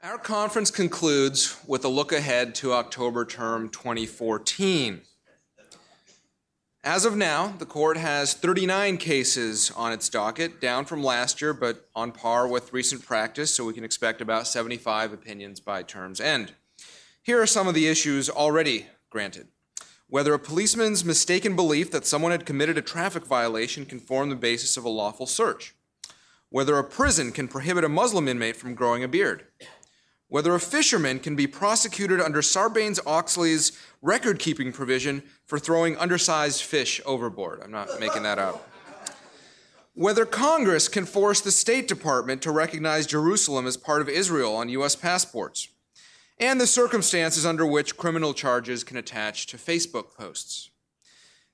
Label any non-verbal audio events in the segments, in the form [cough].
Our conference concludes with a look ahead to October term 2014. As of now, the court has 39 cases on its docket, down from last year, but on par with recent practice, so we can expect about 75 opinions by term's end. Here are some of the issues already granted. Whether a policeman's mistaken belief that someone had committed a traffic violation can form the basis of a lawful search. Whether a prison can prohibit a Muslim inmate from growing a beard whether a fisherman can be prosecuted under Sarbanes Oxley's record keeping provision for throwing undersized fish overboard. I'm not making that up. Whether Congress can force the State Department to recognize Jerusalem as part of Israel on U.S. passports, and the circumstances under which criminal charges can attach to Facebook posts.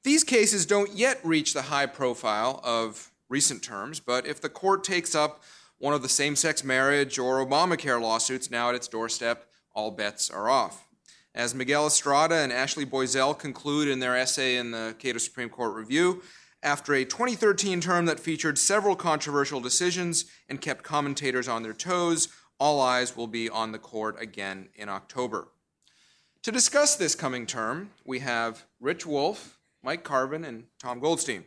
These cases don't yet reach the high profile of recent terms, but if the court takes up one of the same sex marriage or Obamacare lawsuits now at its doorstep, all bets are off. As Miguel Estrada and Ashley Boizelle conclude in their essay in the Cato Supreme Court Review, after a 2013 term that featured several controversial decisions and kept commentators on their toes, all eyes will be on the court again in October. To discuss this coming term, we have Rich Wolf, Mike Carvin, and Tom Goldstein.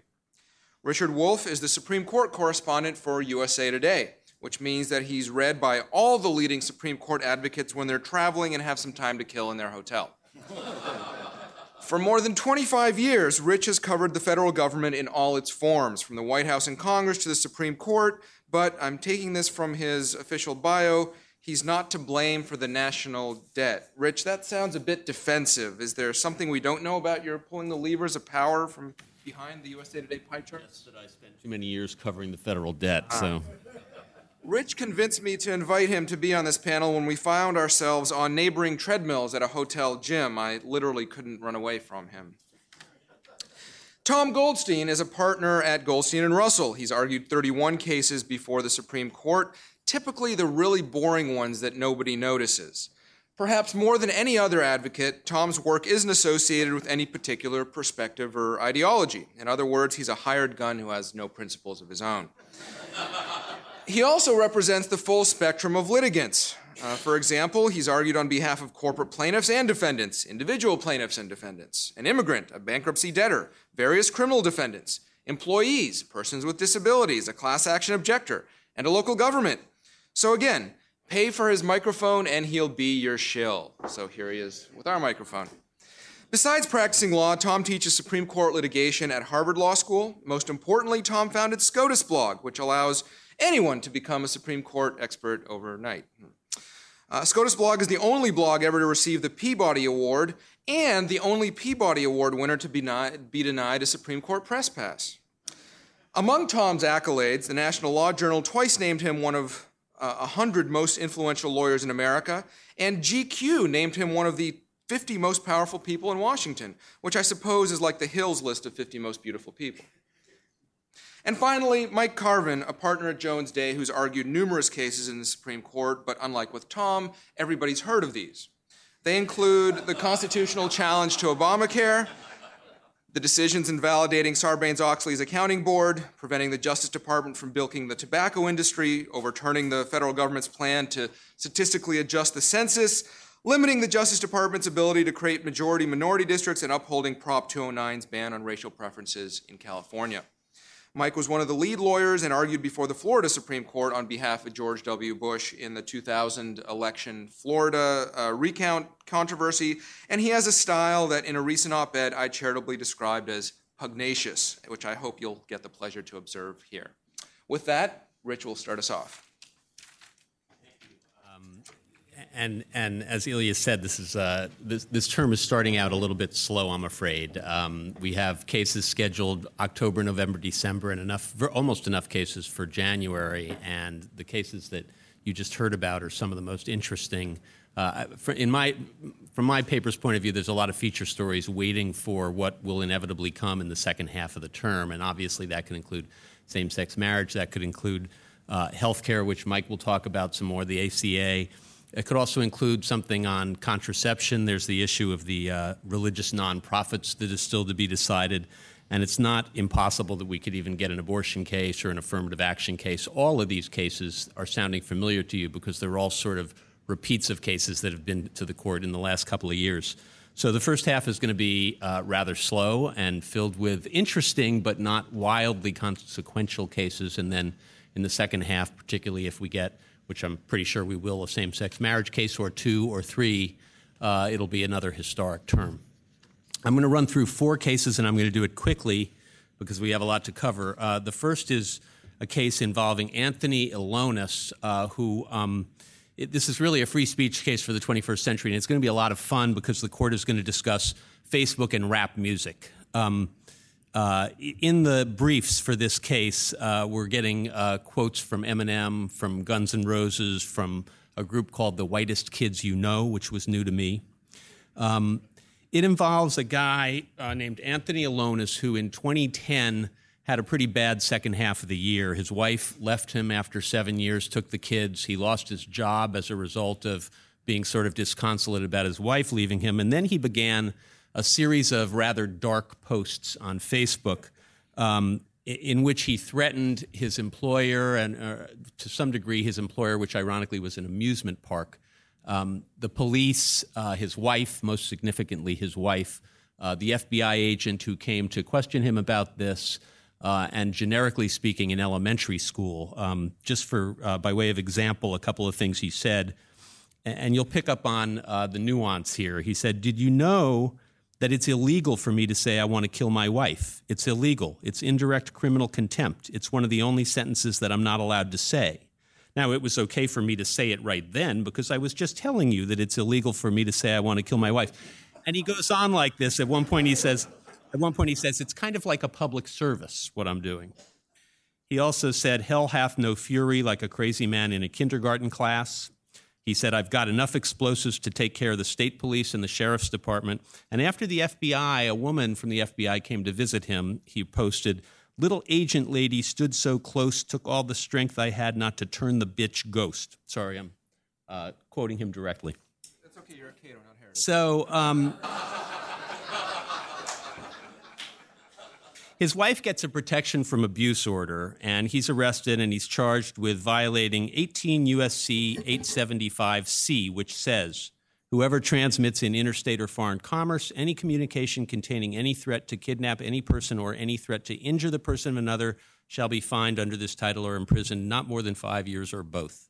Richard Wolf is the Supreme Court correspondent for USA Today which means that he's read by all the leading Supreme Court advocates when they're traveling and have some time to kill in their hotel. [laughs] For more than 25 years, Rich has covered the federal government in all its forms, from the White House and Congress to the Supreme Court. But I'm taking this from his official bio. He's not to blame for the national debt. Rich, that sounds a bit defensive. Is there something we don't know about your pulling the levers of power from behind the USA Today pie chart? Yes, that I spent too many years covering the federal debt, ah. so. Rich convinced me to invite him to be on this panel when we found ourselves on neighboring treadmills at a hotel gym. I literally couldn't run away from him. Tom Goldstein is a partner at Goldstein and Russell. He's argued 31 cases before the Supreme Court, typically the really boring ones that nobody notices. Perhaps more than any other advocate, Tom's work isn't associated with any particular perspective or ideology. In other words, he's a hired gun who has no principles of his own. He also represents the full spectrum of litigants. Uh, for example, he's argued on behalf of corporate plaintiffs and defendants, individual plaintiffs and defendants, an immigrant, a bankruptcy debtor, various criminal defendants, employees, persons with disabilities, a class action objector, and a local government. So again, pay for his microphone and he'll be your shill. So here he is with our microphone. Besides practicing law, Tom teaches Supreme Court litigation at Harvard Law School. Most importantly, Tom founded SCOTUS blog, which allows anyone to become a Supreme Court expert overnight. Uh, SCOTUS blog is the only blog ever to receive the Peabody Award and the only Peabody Award winner to be, be denied a Supreme Court press pass. Among Tom's accolades, the National Law Journal twice named him one of Uh, 100 most influential lawyers in America, and GQ named him one of the 50 most powerful people in Washington, which I suppose is like the Hills list of 50 most beautiful people. And finally, Mike Carvin, a partner at Jones Day who's argued numerous cases in the Supreme Court, but unlike with Tom, everybody's heard of these. They include the constitutional challenge to Obamacare, the decisions invalidating Sarbanes Oxley's accounting board, preventing the Justice Department from bilking the tobacco industry, overturning the federal government's plan to statistically adjust the census, limiting the Justice Department's ability to create majority minority districts, and upholding Prop 209's ban on racial preferences in California. Mike was one of the lead lawyers and argued before the Florida Supreme Court on behalf of George W. Bush in the 2000 election Florida uh, recount controversy. And he has a style that, in a recent op ed, I charitably described as pugnacious, which I hope you'll get the pleasure to observe here. With that, Rich will start us off. And and as Ilya said, this is uh, this this term is starting out a little bit slow. I'm afraid um, we have cases scheduled October, November, December, and enough almost enough cases for January. And the cases that you just heard about are some of the most interesting. Uh, for, in my from my paper's point of view, there's a lot of feature stories waiting for what will inevitably come in the second half of the term, and obviously that can include same-sex marriage, that could include uh, health care, which Mike will talk about some more, the ACA. It could also include something on contraception. There's the issue of the uh, religious nonprofits that is still to be decided. And it's not impossible that we could even get an abortion case or an affirmative action case. All of these cases are sounding familiar to you because they're all sort of repeats of cases that have been to the court in the last couple of years. So the first half is going to be uh, rather slow and filled with interesting but not wildly consequential cases. And then in the second half, particularly if we get, which I'm pretty sure we will, a same sex marriage case or two or three, uh, it'll be another historic term. I'm going to run through four cases and I'm going to do it quickly because we have a lot to cover. Uh, the first is a case involving Anthony Elonis, uh, who um, it, this is really a free speech case for the 21st century, and it's going to be a lot of fun because the court is going to discuss Facebook and rap music. Um, uh, in the briefs for this case, uh, we're getting uh, quotes from Eminem, from Guns N' Roses, from a group called the Whitest Kids You Know, which was new to me. Um, it involves a guy uh, named Anthony Elonis who in 2010 had a pretty bad second half of the year. His wife left him after seven years, took the kids. He lost his job as a result of being sort of disconsolate about his wife leaving him. And then he began a series of rather dark posts on Facebook um, in which he threatened his employer and uh, to some degree his employer, which ironically was an amusement park, um, the police, uh, his wife, most significantly his wife, uh, the FBI agent who came to question him about this uh, and generically speaking, in elementary school. Um, just for uh, by way of example, a couple of things he said, and you'll pick up on uh, the nuance here. He said, "Did you know?" That it's illegal for me to say I want to kill my wife. It's illegal. It's indirect criminal contempt. It's one of the only sentences that I'm not allowed to say. Now, it was okay for me to say it right then because I was just telling you that it's illegal for me to say I want to kill my wife. And he goes on like this. At one point, he says, at one point, he says, It's kind of like a public service, what I'm doing. He also said, Hell hath no fury like a crazy man in a kindergarten class. He said, I've got enough explosives to take care of the state police and the sheriff's department. And after the FBI, a woman from the FBI came to visit him, he posted, Little agent lady stood so close, took all the strength I had not to turn the bitch ghost. Sorry, I'm uh, quoting him directly. That's okay, you're a Cato, not Herod. So, um, His wife gets a protection from abuse order, and he's arrested and he's charged with violating 18 USC 875C, which says whoever transmits in interstate or foreign commerce any communication containing any threat to kidnap any person or any threat to injure the person of another shall be fined under this title or imprisoned not more than five years or both.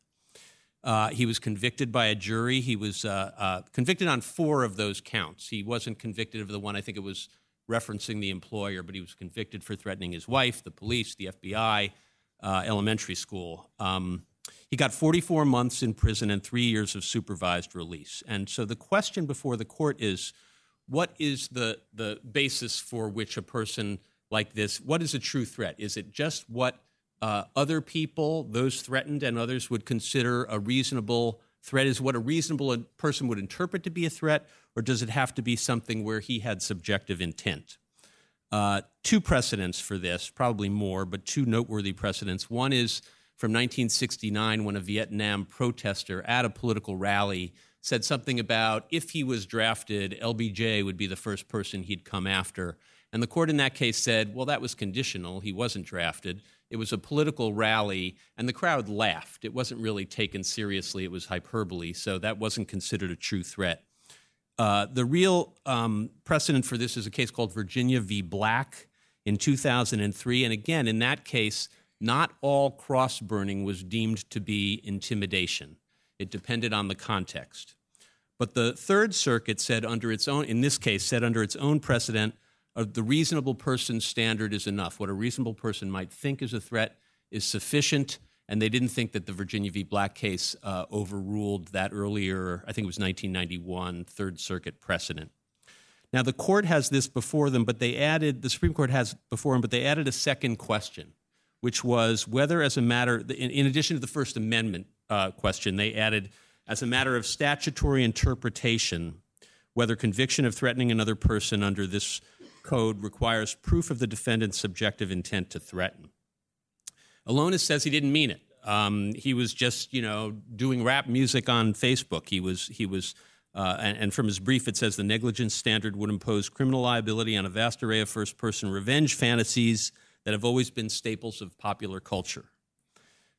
Uh, he was convicted by a jury. He was uh, uh, convicted on four of those counts. He wasn't convicted of the one, I think it was referencing the employer, but he was convicted for threatening his wife, the police, the FBI, uh, elementary school. Um, he got 44 months in prison and three years of supervised release. And so the question before the court is what is the, the basis for which a person like this, what is a true threat? Is it just what uh, other people, those threatened and others, would consider a reasonable threat? Is what a reasonable person would interpret to be a threat? Or does it have to be something where he had subjective intent? Uh, two precedents for this, probably more, but two noteworthy precedents. One is from 1969 when a Vietnam protester at a political rally said something about if he was drafted, LBJ would be the first person he'd come after. And the court in that case said, well, that was conditional. He wasn't drafted. It was a political rally, and the crowd laughed. It wasn't really taken seriously, it was hyperbole, so that wasn't considered a true threat. Uh, the real um, precedent for this is a case called Virginia v. Black in 2003. And again, in that case, not all cross burning was deemed to be intimidation. It depended on the context. But the Third Circuit said under its own, in this case, said under its own precedent, uh, the reasonable person standard is enough. What a reasonable person might think is a threat is sufficient and they didn't think that the Virginia v. Black case uh, overruled that earlier, I think it was 1991, Third Circuit precedent. Now, the court has this before them, but they added, the Supreme Court has before them, but they added a second question, which was whether, as a matter, in, in addition to the First Amendment uh, question, they added, as a matter of statutory interpretation, whether conviction of threatening another person under this code requires proof of the defendant's subjective intent to threaten. Elonis says he didn't mean it. Um, he was just, you know, doing rap music on Facebook. He was, he was, uh, and, and, from his brief, it says the negligence standard would impose criminal liability on a vast array of first-person revenge fantasies that have always been staples of popular culture.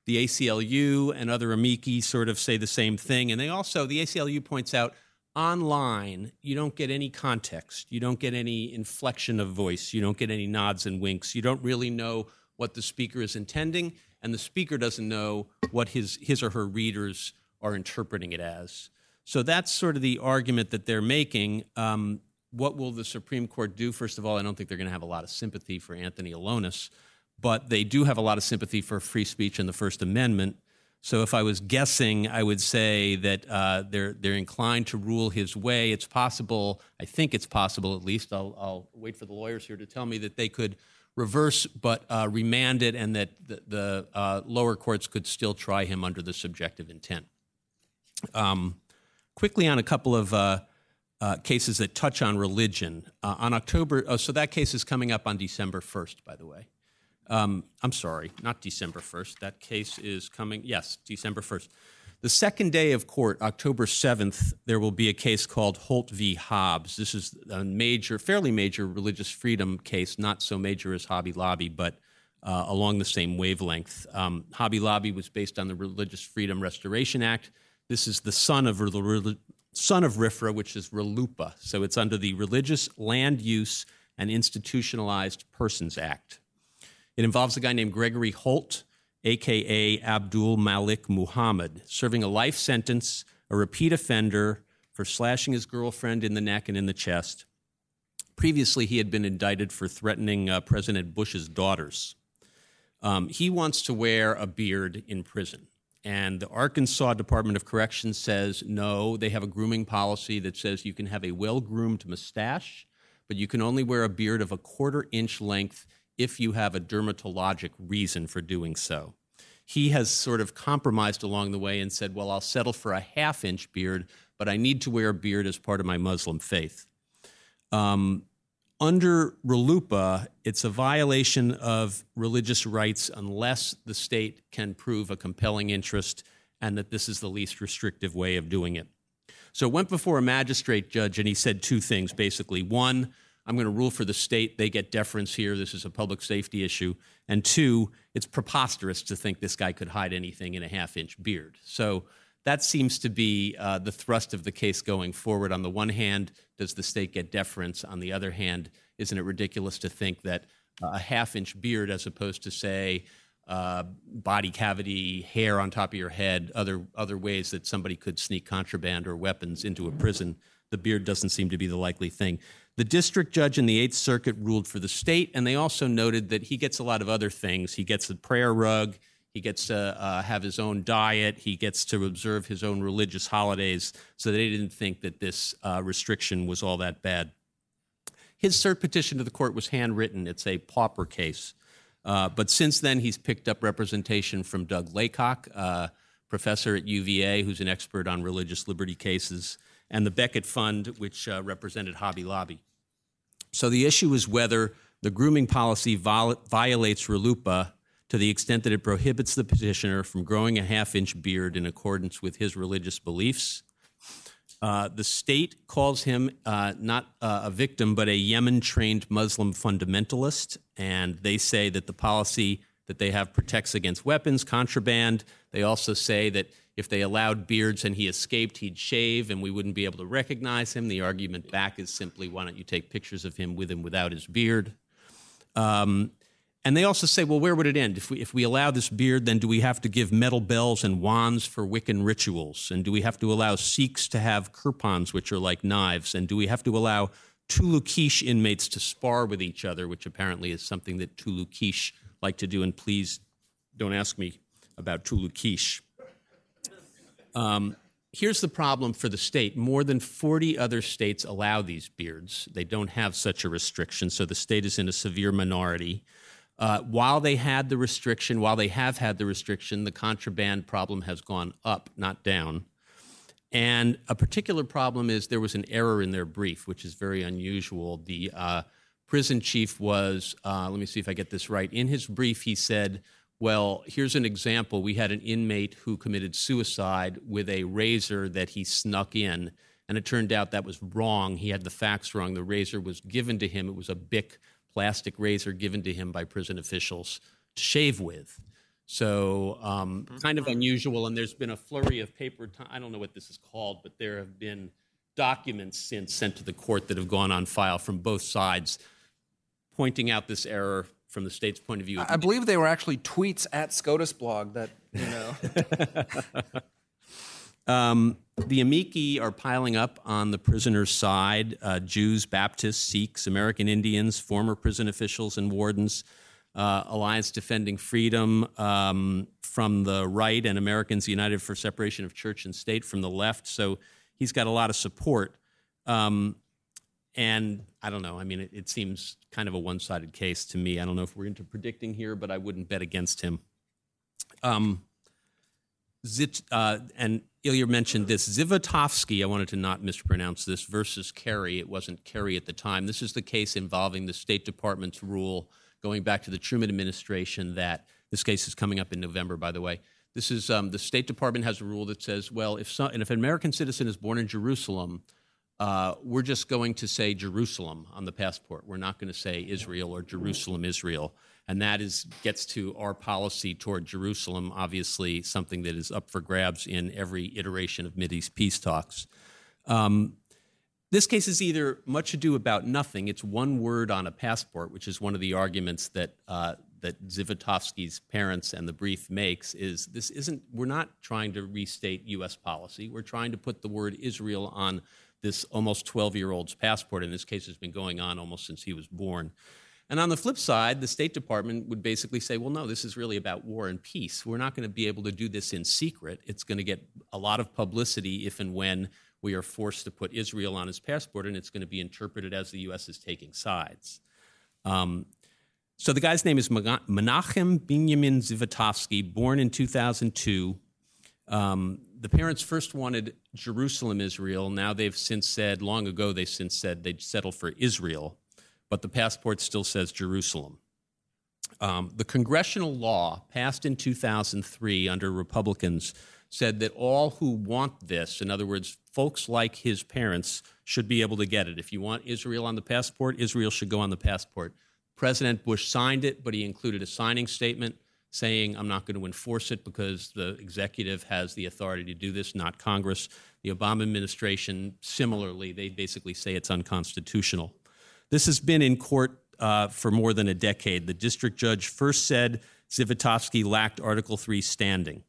The ACLU and other amici sort of say the same thing. And they also, the ACLU points out online, you don't get any context. You don't get any inflection of voice. You don't get any nods and winks. You don't really know what the speaker is intending, and the speaker doesn't know what his, his or her readers are interpreting it as. So that's sort of the argument that they're making. Um, what will the Supreme Court do? First of all, I don't think they're going to have a lot of sympathy for Anthony Elonis, but they do have a lot of sympathy for free speech and the First Amendment. So if I was guessing, I would say that uh, they're they're inclined to rule his way. It's possible. I think it's possible. At least I'll, I'll wait for the lawyers here to tell me that they could reverse but uh, remand it, and that the, the uh, lower courts could still try him under the subjective intent. Um, quickly on a couple of uh, uh, cases that touch on religion. Uh, on October, oh, so that case is coming up on December 1st, by the way. Um, I'm sorry, not December 1st. That case is coming, yes, December 1st. The second day of court, October 7th, there will be a case called Holt v. Hobbs. This is a major, fairly major religious freedom case, not so major as Hobby Lobby, but uh, along the same wavelength. Um, Hobby Lobby was based on the Religious Freedom Restoration Act. This is the son of the son of RFRA, which is RLUIPA. So it's under the Religious Land Use and Institutionalized Persons Act. It involves a guy named Gregory Holt, aka Abdul Malik Muhammad, serving a life sentence, a repeat offender for slashing his girlfriend in the neck and in the chest. Previously, he had been indicted for threatening uh, President Bush's daughters. Um, he wants to wear a beard in prison. And the Arkansas Department of Corrections says no, they have a grooming policy that says you can have a well groomed mustache, but you can only wear a beard of a quarter inch length if you have a dermatologic reason for doing so. He has sort of compromised along the way and said, Well, I'll settle for a half inch beard, but I need to wear a beard as part of my Muslim faith. Um, under RLUIPA, it's a violation of religious rights unless the state can prove a compelling interest and that this is the least restrictive way of doing it. So it went before a magistrate judge and he said two things basically. One, I'm going to rule for the state. They get deference here. This is a public safety issue. And two, it's preposterous to think this guy could hide anything in a half inch beard. So that seems to be uh, the thrust of the case going forward. On the one hand, does the state get deference? On the other hand, isn't it ridiculous to think that uh, a half inch beard, as opposed to, say, uh, body cavity, hair on top of your head, other, other ways that somebody could sneak contraband or weapons into a prison, the beard doesn't seem to be the likely thing. The district judge in the Eighth Circuit ruled for the state, and they also noted that he gets a lot of other things. He gets the prayer rug, he gets to uh, have his own diet. He gets to observe his own religious holidays. So they didn't think that this uh, restriction was all that bad. His cert petition to the court was handwritten. It's a pauper case. Uh, but since then, he's picked up representation from Doug Laycock, uh, professor at UVA, who's an expert on religious liberty cases, and the Becket Fund, which uh, represented Hobby Lobby. So the issue is whether the grooming policy viol- violates RLUIPA to the extent that it prohibits the petitioner from growing a half inch beard in accordance with his religious beliefs. Uh, the state calls him uh, not uh, a victim, but a Yemen trained Muslim fundamentalist. And they say that the policy that they have protects against weapons, contraband. They also say that if they allowed beards and he escaped, he'd shave and we wouldn't be able to recognize him. The argument back is simply why don't you take pictures of him with and without his beard? Um, and they also say, well, where would it end? If we, if we allow this beard, then do we have to give metal bells and wands for Wiccan rituals? And do we have to allow Sikhs to have kirpans, which are like knives? And do we have to allow Tulu Quiche inmates to spar with each other, which apparently is something that Tulu Quiche like to do? And please don't ask me about Tulu Quiche. Um, here's the problem for the state more than 40 other states allow these beards. They don't have such a restriction, so the state is in a severe minority. Uh, while they had the restriction, while they have had the restriction, the contraband problem has gone up, not down. And a particular problem is there was an error in their brief, which is very unusual. The uh, prison chief was, uh, let me see if I get this right. In his brief, he said, Well, here's an example. We had an inmate who committed suicide with a razor that he snuck in. And it turned out that was wrong. He had the facts wrong. The razor was given to him, it was a Bic plastic razor given to him by prison officials to shave with. So, um, kind of unusual. And there's been a flurry of paper. T- I don't know what this is called, but there have been documents since sent to the court that have gone on file from both sides, pointing out this error from the state's point of view. I believe they were actually tweets at SCOTUS blog that you know. [laughs] [laughs] Um, the amici are piling up on the prisoners' side uh, Jews, Baptists, Sikhs, American Indians, former prison officials and wardens, uh, Alliance Defending Freedom um, from the right, and Americans United for Separation of Church and State from the left. So he's got a lot of support. Um, and I don't know. I mean, it, it seems kind of a one sided case to me. I don't know if we're into predicting here, but I wouldn't bet against him. Um, Zit, uh, and Ilya mentioned this. Zivotofsky, I wanted to not mispronounce this, versus Kerry. It wasn't Kerry at the time. This is the case involving the State Department's rule going back to the Truman administration that this case is coming up in November, by the way. This is um, the State Department has a rule that says, well, if, so, and if an American citizen is born in Jerusalem, uh, we're just going to say Jerusalem on the passport. We're not going to say Israel or Jerusalem, Israel and that is gets to our policy toward Jerusalem. Obviously, something that is up for grabs in every iteration of Mideast peace talks. Um, this case is either much ado about nothing. It's one word on a passport, which is one of the arguments that uh, that Zivotofsky's parents and the brief makes. Is this isn't? We're not trying to restate U.S. policy. We're trying to put the word Israel on this almost 12 year old's passport. In this case, has been going on almost since he was born. And on the flip side, the State Department would basically say, well, no, this is really about war and peace. We're not going to be able to do this in secret. It's going to get a lot of publicity if and when we are forced to put Israel on his passport, and it's going to be interpreted as the U.S. is taking sides. Um, so the guy's name is Menachem Binyamin Zivotofsky, born in 2002. Um, the parents first wanted Jerusalem, Israel. Now they've since said, long ago, they since said they'd settle for Israel but the passport still says Jerusalem. Um, the congressional law passed in 2003 under Republicans said that all who want this, in other words, folks like his parents, should be able to get it. If you want Israel on the passport, Israel should go on the passport. President Bush signed it, but he included a signing statement saying, I'm not going to enforce it because the executive has the authority to do this, not Congress. The Obama administration, similarly, they basically say it's unconstitutional. This has been in court uh, for more than a decade. The district judge first said Zivotofsky lacked Article 3 standing.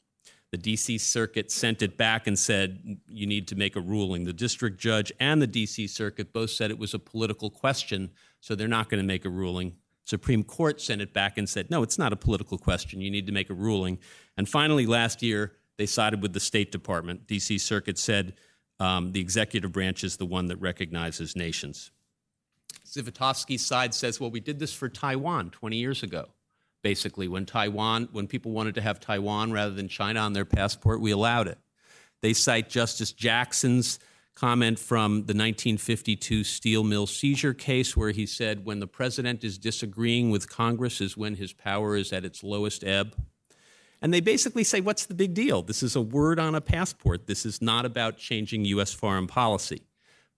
The DC Circuit sent it back and said, you need to make a ruling. The district judge and the DC Circuit both said it was a political question, so they're not going to make a ruling. Supreme Court sent it back and said, no, it's not a political question. You need to make a ruling. And finally, last year, they sided with the State Department. DC Circuit said um, the executive branch is the one that recognizes nations. Zivotofsky's side says, well, we did this for Taiwan 20 years ago. Basically, when Taiwan, when people wanted to have Taiwan rather than China on their passport, we allowed it. They cite Justice Jackson's comment from the 1952 steel mill seizure case, where he said, when the president is disagreeing with Congress, is when his power is at its lowest ebb. And they basically say, what's the big deal? This is a word on a passport. This is not about changing U.S. foreign policy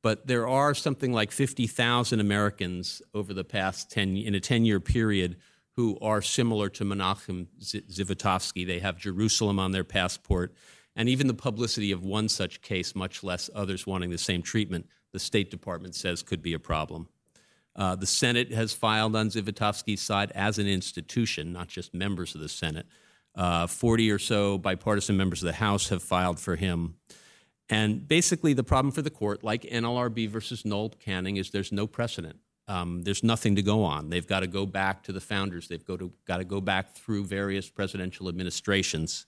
but there are something like 50,000 Americans over the past 10 in a 10-year period who are similar to Menachem Zivotofsky. They have Jerusalem on their passport, and even the publicity of one such case, much less others wanting the same treatment, the State Department says could be a problem. Uh, the Senate has filed on Zivotofsky's side as an institution, not just members of the Senate. Uh, 40 or so bipartisan members of the House have filed for him. And basically, the problem for the court, like NLRB versus Noel Canning, is there's no precedent. Um, there's nothing to go on. They've got to go back to the founders. They've go to, got to go back through various presidential administrations.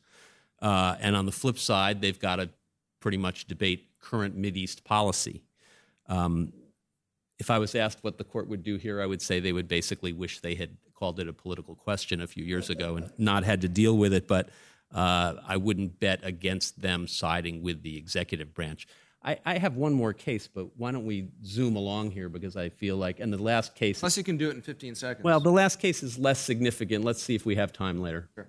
Uh, and on the flip side, they've got to pretty much debate current Mideast policy. Um, if I was asked what the court would do here, I would say they would basically wish they had called it a political question a few years ago and not had to deal with it. But uh, I wouldn't bet against them siding with the executive branch. I, I, have one more case, but why don't we zoom along here because I feel like, and the last case. Unless you can do it in 15 seconds. Well, the last case is less significant. Let's see if we have time later. Sure.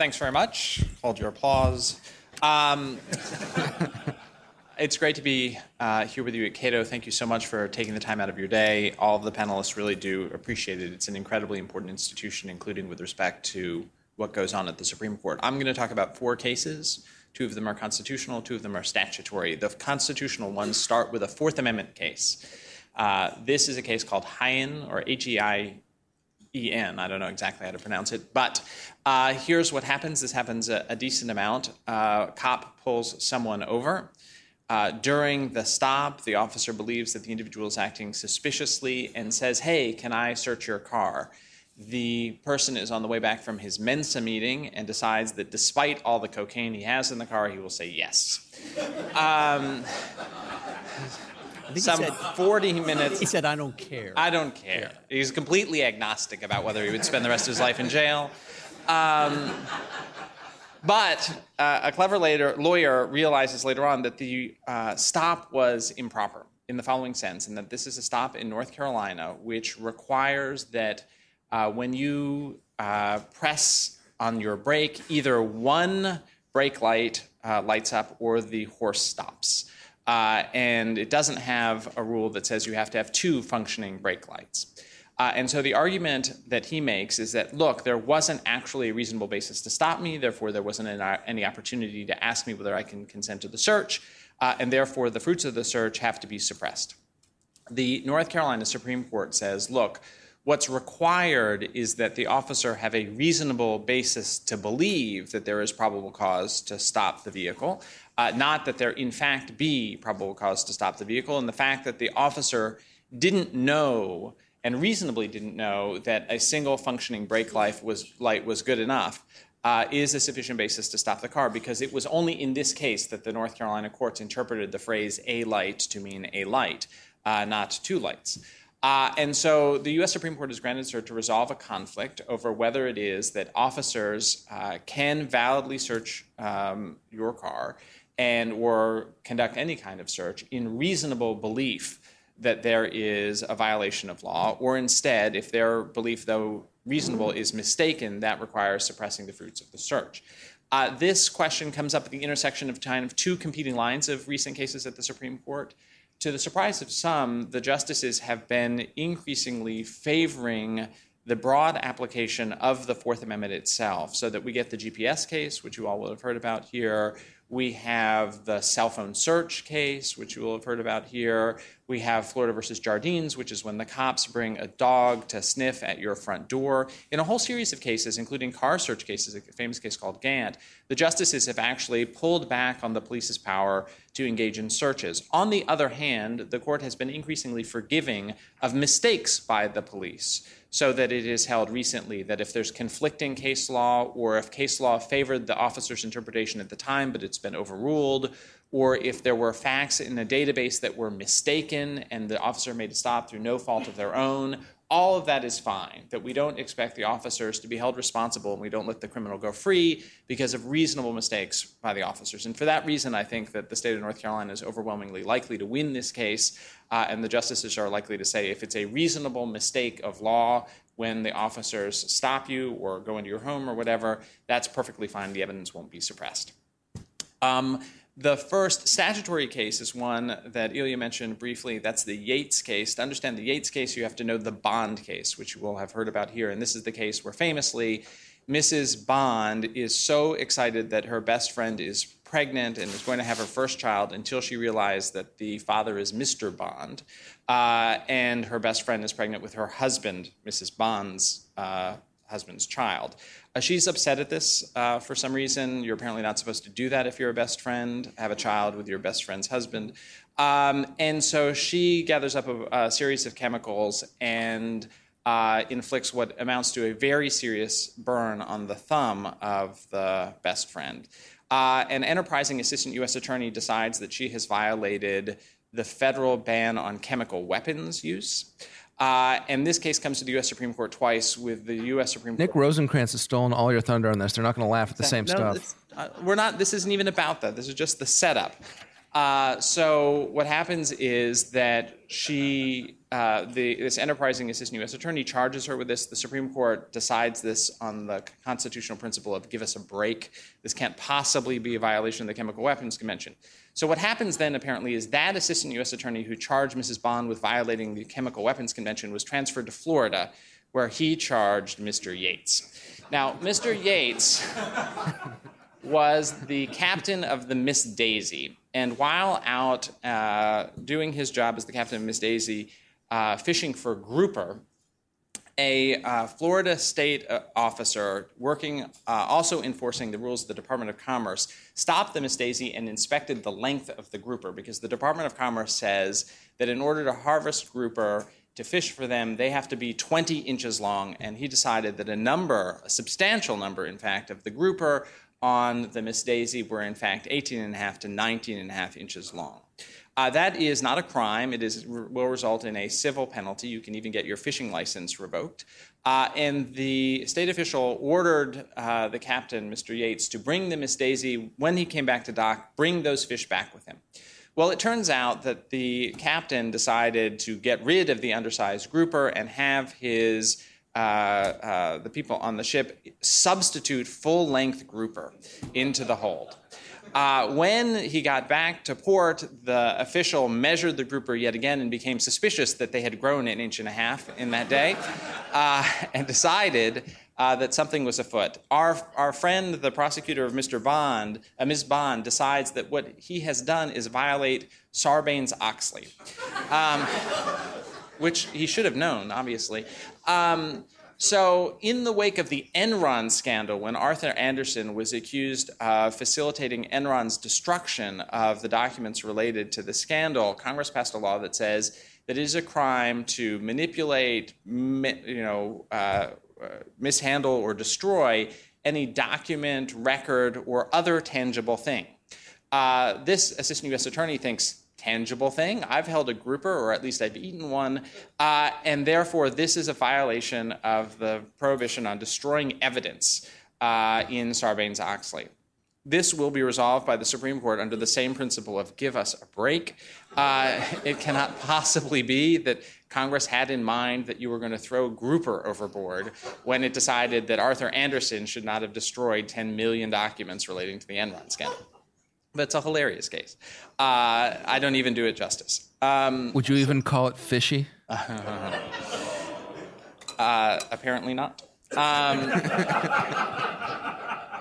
Thanks very much. Hold your applause. Um, it's great to be uh, here with you at Cato. Thank you so much for taking the time out of your day. All of the panelists really do appreciate it. It's an incredibly important institution, including with respect to what goes on at the Supreme Court. I'm going to talk about four cases. Two of them are constitutional, two of them are statutory. The constitutional ones start with a Fourth Amendment case. Uh, this is a case called Heien, or H E I E N. I don't know exactly how to pronounce it, but uh, here's what happens. This happens a, a decent amount. Uh, cop pulls someone over. Uh, during the stop, the officer believes that the individual is acting suspiciously and says, Hey, can I search your car? The person is on the way back from his Mensa meeting and decides that despite all the cocaine he has in the car, he will say yes. Um, some said, 40 minutes. He said, I don't care. I don't care. He's completely agnostic about whether he would spend the rest of his life in jail. Um, but uh, a clever later, lawyer realizes later on that the uh, stop was improper in the following sense, and that this is a stop in North Carolina which requires that uh, when you uh, press on your brake, either one brake light uh, lights up or the horse stops. Uh, and it doesn't have a rule that says you have to have two functioning brake lights. Uh, and so the argument that he makes is that, look, there wasn't actually a reasonable basis to stop me, therefore, there wasn't any opportunity to ask me whether I can consent to the search, uh, and therefore the fruits of the search have to be suppressed. The North Carolina Supreme Court says, look, what's required is that the officer have a reasonable basis to believe that there is probable cause to stop the vehicle, uh, not that there in fact be probable cause to stop the vehicle, and the fact that the officer didn't know and reasonably didn't know that a single functioning brake light was, light was good enough uh, is a sufficient basis to stop the car because it was only in this case that the North Carolina courts interpreted the phrase a light to mean a light, uh, not two lights. Uh, and so the U.S. Supreme Court has granted cert to resolve a conflict over whether it is that officers uh, can validly search um, your car and or conduct any kind of search in reasonable belief that there is a violation of law, or instead, if their belief, though reasonable, is mistaken, that requires suppressing the fruits of the search. Uh, this question comes up at the intersection of kind of two competing lines of recent cases at the Supreme Court. To the surprise of some, the justices have been increasingly favoring the broad application of the Fourth Amendment itself, so that we get the GPS case, which you all will have heard about here. We have the cell phone search case, which you will have heard about here. We have Florida versus Jardines, which is when the cops bring a dog to sniff at your front door. In a whole series of cases, including car search cases, a famous case called Gant, the justices have actually pulled back on the police's power to engage in searches. On the other hand, the court has been increasingly forgiving of mistakes by the police so that it is held recently that if there's conflicting case law or if case law favored the officer's interpretation at the time but it's been overruled or if there were facts in a database that were mistaken and the officer made a stop through no fault of their own all of that is fine that we don't expect the officers to be held responsible and we don't let the criminal go free because of reasonable mistakes by the officers. And for that reason i think that the state of north carolina is overwhelmingly likely to win this case uh, and the justices are likely to say if it's a reasonable mistake of law when the officers stop you or go into your home or whatever that's perfectly fine the evidence won't be suppressed um, the first statutory case is one that Ilya mentioned briefly. That's the Yates case. To understand the Yates case, you have to know the Bond case, which you will have heard about here. And this is the case where famously Mrs. Bond is so excited that her best friend is pregnant and is going to have her first child until she realized that the father is Mr. Bond. Uh, and her best friend is pregnant with her husband, Mrs. Bond's uh, husband's child. Uh, she's upset at this uh, for some reason. You're apparently not supposed to do that if you're a best friend, have a child with your best friend's husband. Um, and so she gathers up a, a series of chemicals and uh, inflicts what amounts to a very serious burn on the thumb of the best friend. Uh, an enterprising assistant U.S. attorney decides that she has violated the federal ban on chemical weapons use. Uh, and this case comes to the U.S. Supreme Court twice with the U.S. Supreme Nick Court. Nick Rosenkranz has stolen all your thunder on this. They're not going to laugh at the same no, stuff. Uh, we're not. This isn't even about that. This is just the setup. Uh, so what happens is that she uh, the, this enterprising assistant U.S. attorney charges her with this. The Supreme Court decides this on the constitutional principle of give us a break. This can't possibly be a violation of the Chemical Weapons Convention. So what happens then, apparently, is that assistant U.S. attorney who charged Mrs. Bond with violating the Chemical Weapons Convention was transferred to Florida, where he charged Mr. Yates. Now, Mr. Yates [laughs] was the captain of the Miss Daisy, and while out uh, doing his job as the captain of Miss Daisy, uh, fishing for grouper, a uh, Florida state uh, officer working, uh, also enforcing the rules of the Department of Commerce, stopped the Miss Daisy and inspected the length of the grouper because the Department of Commerce says that in order to harvest grouper, to fish for them, they have to be 20 inches long. And he decided that a number, a substantial number, in fact, of the grouper on the Miss Daisy were in fact 18 and a half to 19 and a half inches long. Uh, that is not a crime. It is, will result in a civil penalty. You can even get your fishing license revoked. Uh, and the state official ordered uh, the captain, Mr. Yates, to bring the Miss Daisy when he came back to dock, bring those fish back with him. Well, it turns out that the captain decided to get rid of the undersized grouper and have his uh, uh, the people on the ship substitute full length grouper into the hold. Uh, when he got back to port, the official measured the grouper yet again and became suspicious that they had grown an inch and a half in that day [laughs] uh, and decided uh, that something was afoot. Our, our friend, the prosecutor of Mr. Bond, uh, Ms. Bond, decides that what he has done is violate Sarbanes Oxley, um, which he should have known, obviously. Um, so, in the wake of the Enron scandal, when Arthur Andersen was accused of facilitating Enron's destruction of the documents related to the scandal, Congress passed a law that says that it is a crime to manipulate, you know, uh, uh, mishandle or destroy any document, record, or other tangible thing. Uh, this assistant U.S. attorney thinks tangible thing. I've held a grouper, or at least I've eaten one, uh, and therefore this is a violation of the prohibition on destroying evidence uh, in Sarbanes Oxley. This will be resolved by the Supreme Court under the same principle of give us a break. Uh, it cannot possibly be that Congress had in mind that you were going to throw grouper overboard when it decided that Arthur Andersen should not have destroyed 10 million documents relating to the Enron scandal. But it's a hilarious case. Uh, I don't even do it justice. Um, Would you even call it fishy? [laughs] uh, apparently not. Um,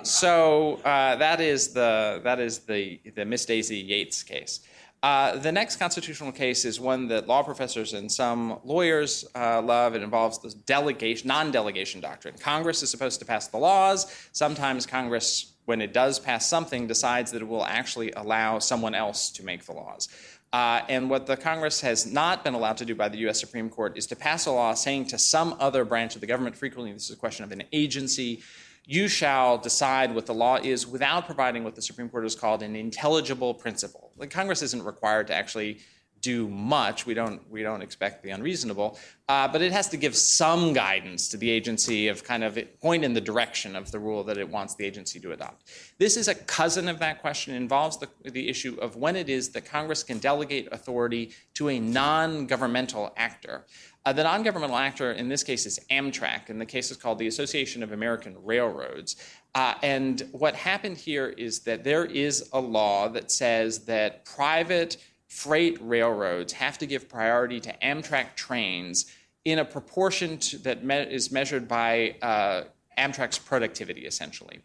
so uh, that is the that is the the Miss Daisy Yates case. Uh, the next constitutional case is one that law professors and some lawyers uh, love. It involves the delegation, non-delegation doctrine. Congress is supposed to pass the laws. Sometimes Congress when it does pass something, decides that it will actually allow someone else to make the laws. Uh, and what the Congress has not been allowed to do by the U.S. Supreme Court is to pass a law saying to some other branch of the government, frequently this is a question of an agency, you shall decide what the law is without providing what the Supreme Court has called an intelligible principle. Like Congress isn't required to actually do much. We don't we don't expect the unreasonable, uh, but it has to give some guidance to the agency of kind of point in the direction of the rule that it wants the agency to adopt. This is a cousin of that question. It involves the the issue of when it is that Congress can delegate authority to a non-governmental actor. Uh, the non-governmental actor in this case is Amtrak, and the case is called the Association of American Railroads. Uh, and what happened here is that there is a law that says that private freight railroads have to give priority to Amtrak trains in a proportion to, that me- is measured by uh, Amtrak's productivity, essentially.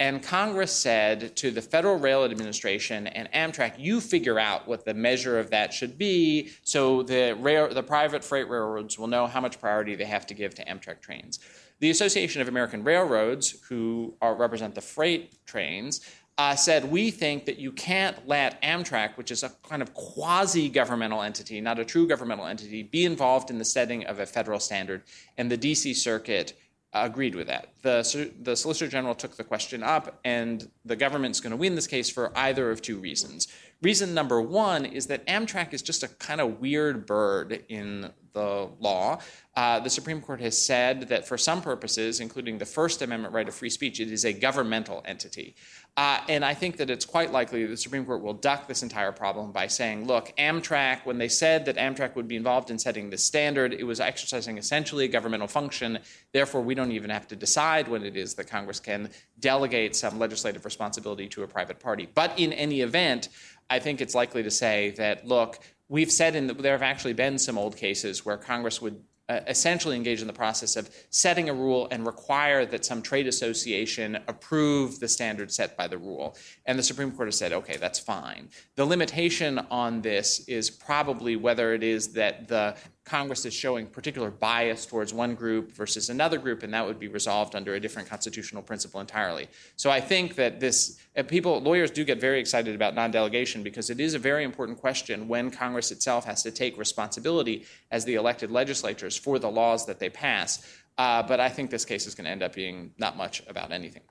And Congress said to the Federal Rail Administration and Amtrak, you figure out what the measure of that should be so the, rail, the private freight railroads will know how much priority they have to give to Amtrak trains. The Association of American Railroads, who are, represent the freight trains, uh, said, We think that you can't let Amtrak, which is a kind of quasi governmental entity, not a true governmental entity, be involved in the setting of a federal standard. And the DC Circuit agreed with that. The, the Solicitor General took the question up, and the government's going to win this case for either of two reasons. Reason number one is that Amtrak is just a kind of weird bird in the law. Uh, the Supreme Court has said that for some purposes, including the First Amendment right of free speech, it is a governmental entity. Uh, and I think that it's quite likely the Supreme Court will duck this entire problem by saying, look, Amtrak, when they said that Amtrak would be involved in setting the standard, it was exercising essentially a governmental function. Therefore, we don't even have to decide when it is that Congress can delegate some legislative responsibility to a private party. But in any event, I think it's likely to say that, look, we've said in the, there have actually been some old cases where Congress would uh, essentially engage in the process of setting a rule and require that some trade association approve the standard set by the rule. And the Supreme Court has said, okay, that's fine. The limitation on this is probably whether it is that the Congress is showing particular bias towards one group versus another group, and that would be resolved under a different constitutional principle entirely. So I think that this people, lawyers do get very excited about non-delegation because it is a very important question when Congress itself has to take responsibility as the elected legislatures for the laws that they pass. Uh, but I think this case is going to end up being not much about anything.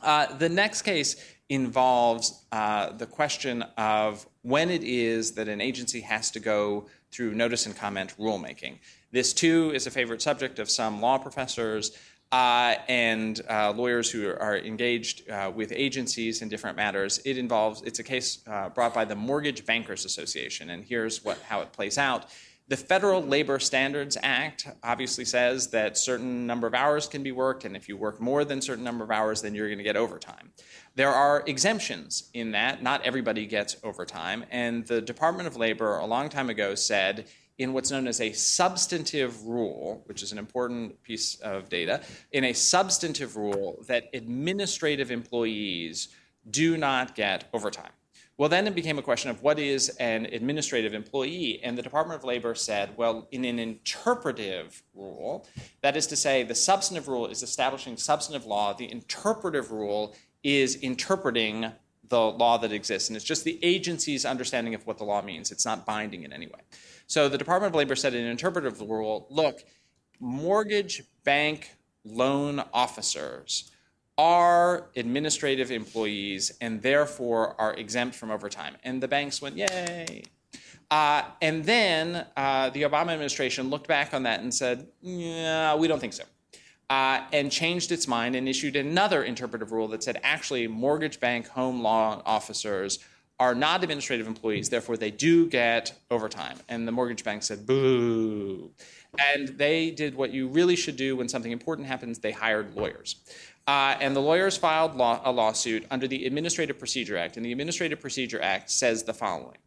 Uh, the next case involves uh, the question of when it is that an agency has to go through notice and comment rulemaking. This, too, is a favorite subject of some law professors uh, and uh, lawyers who are engaged uh, with agencies in different matters. It involves, it's a case uh, brought by the Mortgage Bankers Association, and here's what, how it plays out. The Federal Labor Standards Act obviously says that certain number of hours can be worked, and if you work more than certain number of hours, then you're going to get overtime. There are exemptions in that. Not everybody gets overtime, and the Department of Labor a long time ago said in what's known as a substantive rule, which is an important piece of data, in a substantive rule that administrative employees do not get overtime. Well, then it became a question of what is an administrative employee? And the Department of Labor said, well, in an interpretive rule, that is to say, the substantive rule is establishing substantive law, the interpretive rule is interpreting the law that exists. And it's just the agency's understanding of what the law means, it's not binding in any way. So the Department of Labor said in an interpretive rule look, mortgage bank loan officers are administrative employees and therefore are exempt from overtime. And the banks went, yay. Uh, and then uh, the Obama administration looked back on that and said, yeah, we don't think so. Uh, and changed its mind and issued another interpretive rule that said actually, mortgage bank home loan officers are not administrative employees, therefore they do get overtime. And the mortgage bank said, boo. And they did what you really should do when something important happens they hired lawyers. Uh, and the lawyers filed law, a lawsuit under the Administrative Procedure Act. And the Administrative Procedure Act says the following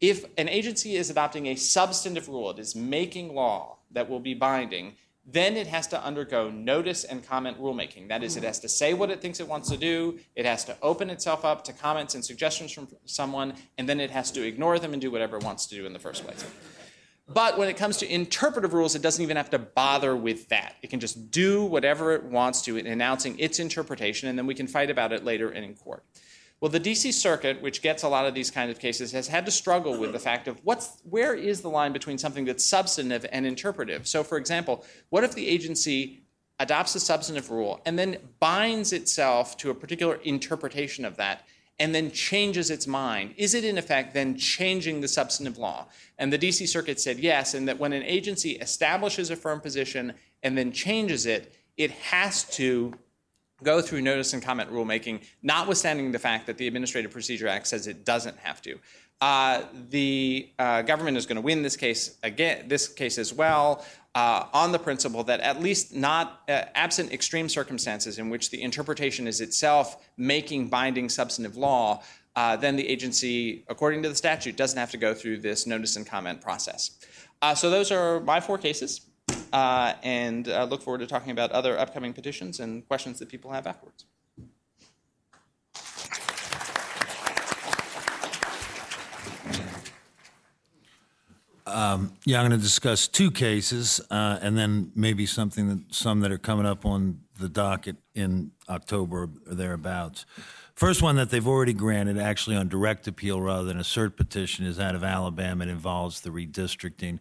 If an agency is adopting a substantive rule, it is making law that will be binding, then it has to undergo notice and comment rulemaking. That is, it has to say what it thinks it wants to do, it has to open itself up to comments and suggestions from someone, and then it has to ignore them and do whatever it wants to do in the first place. But when it comes to interpretive rules, it doesn't even have to bother with that. It can just do whatever it wants to in announcing its interpretation, and then we can fight about it later in court. Well, the DC Circuit, which gets a lot of these kinds of cases, has had to struggle with the fact of what's where is the line between something that's substantive and interpretive. So, for example, what if the agency adopts a substantive rule and then binds itself to a particular interpretation of that and then changes its mind, is it in effect then changing the substantive law? And the DC Circuit said yes, and that when an agency establishes a firm position and then changes it, it has to go through notice and comment rulemaking, notwithstanding the fact that the Administrative Procedure Act says it doesn't have to. Uh, the uh, government is going to win this case again, this case as well uh, on the principle that at least not uh, absent extreme circumstances in which the interpretation is itself making binding substantive law, uh, then the agency, according to the statute, doesn't have to go through this notice and comment process. Uh, so those are my four cases, and I look forward to talking about other upcoming petitions and questions that people have afterwards. Um, yeah, I'm going to discuss two cases, uh, and then maybe something that some that are coming up on the docket in October or thereabouts. First one that they've already granted, actually on direct appeal rather than a cert petition, is out of Alabama. It involves the redistricting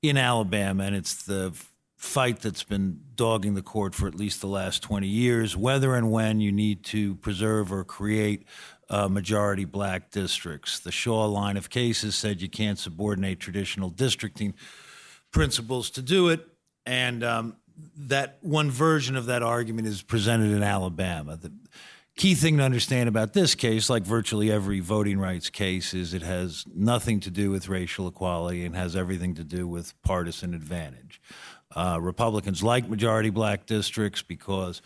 in Alabama, and it's the fight that's been dogging the court for at least the last 20 years whether and when you need to preserve or create uh, majority black districts. The Shaw line of cases said you can't subordinate traditional districting principles to do it. And um, that one version of that argument is presented in Alabama. The key thing to understand about this case, like virtually every voting rights case, is it has nothing to do with racial equality and has everything to do with partisan advantage. Uh, Republicans like majority black districts because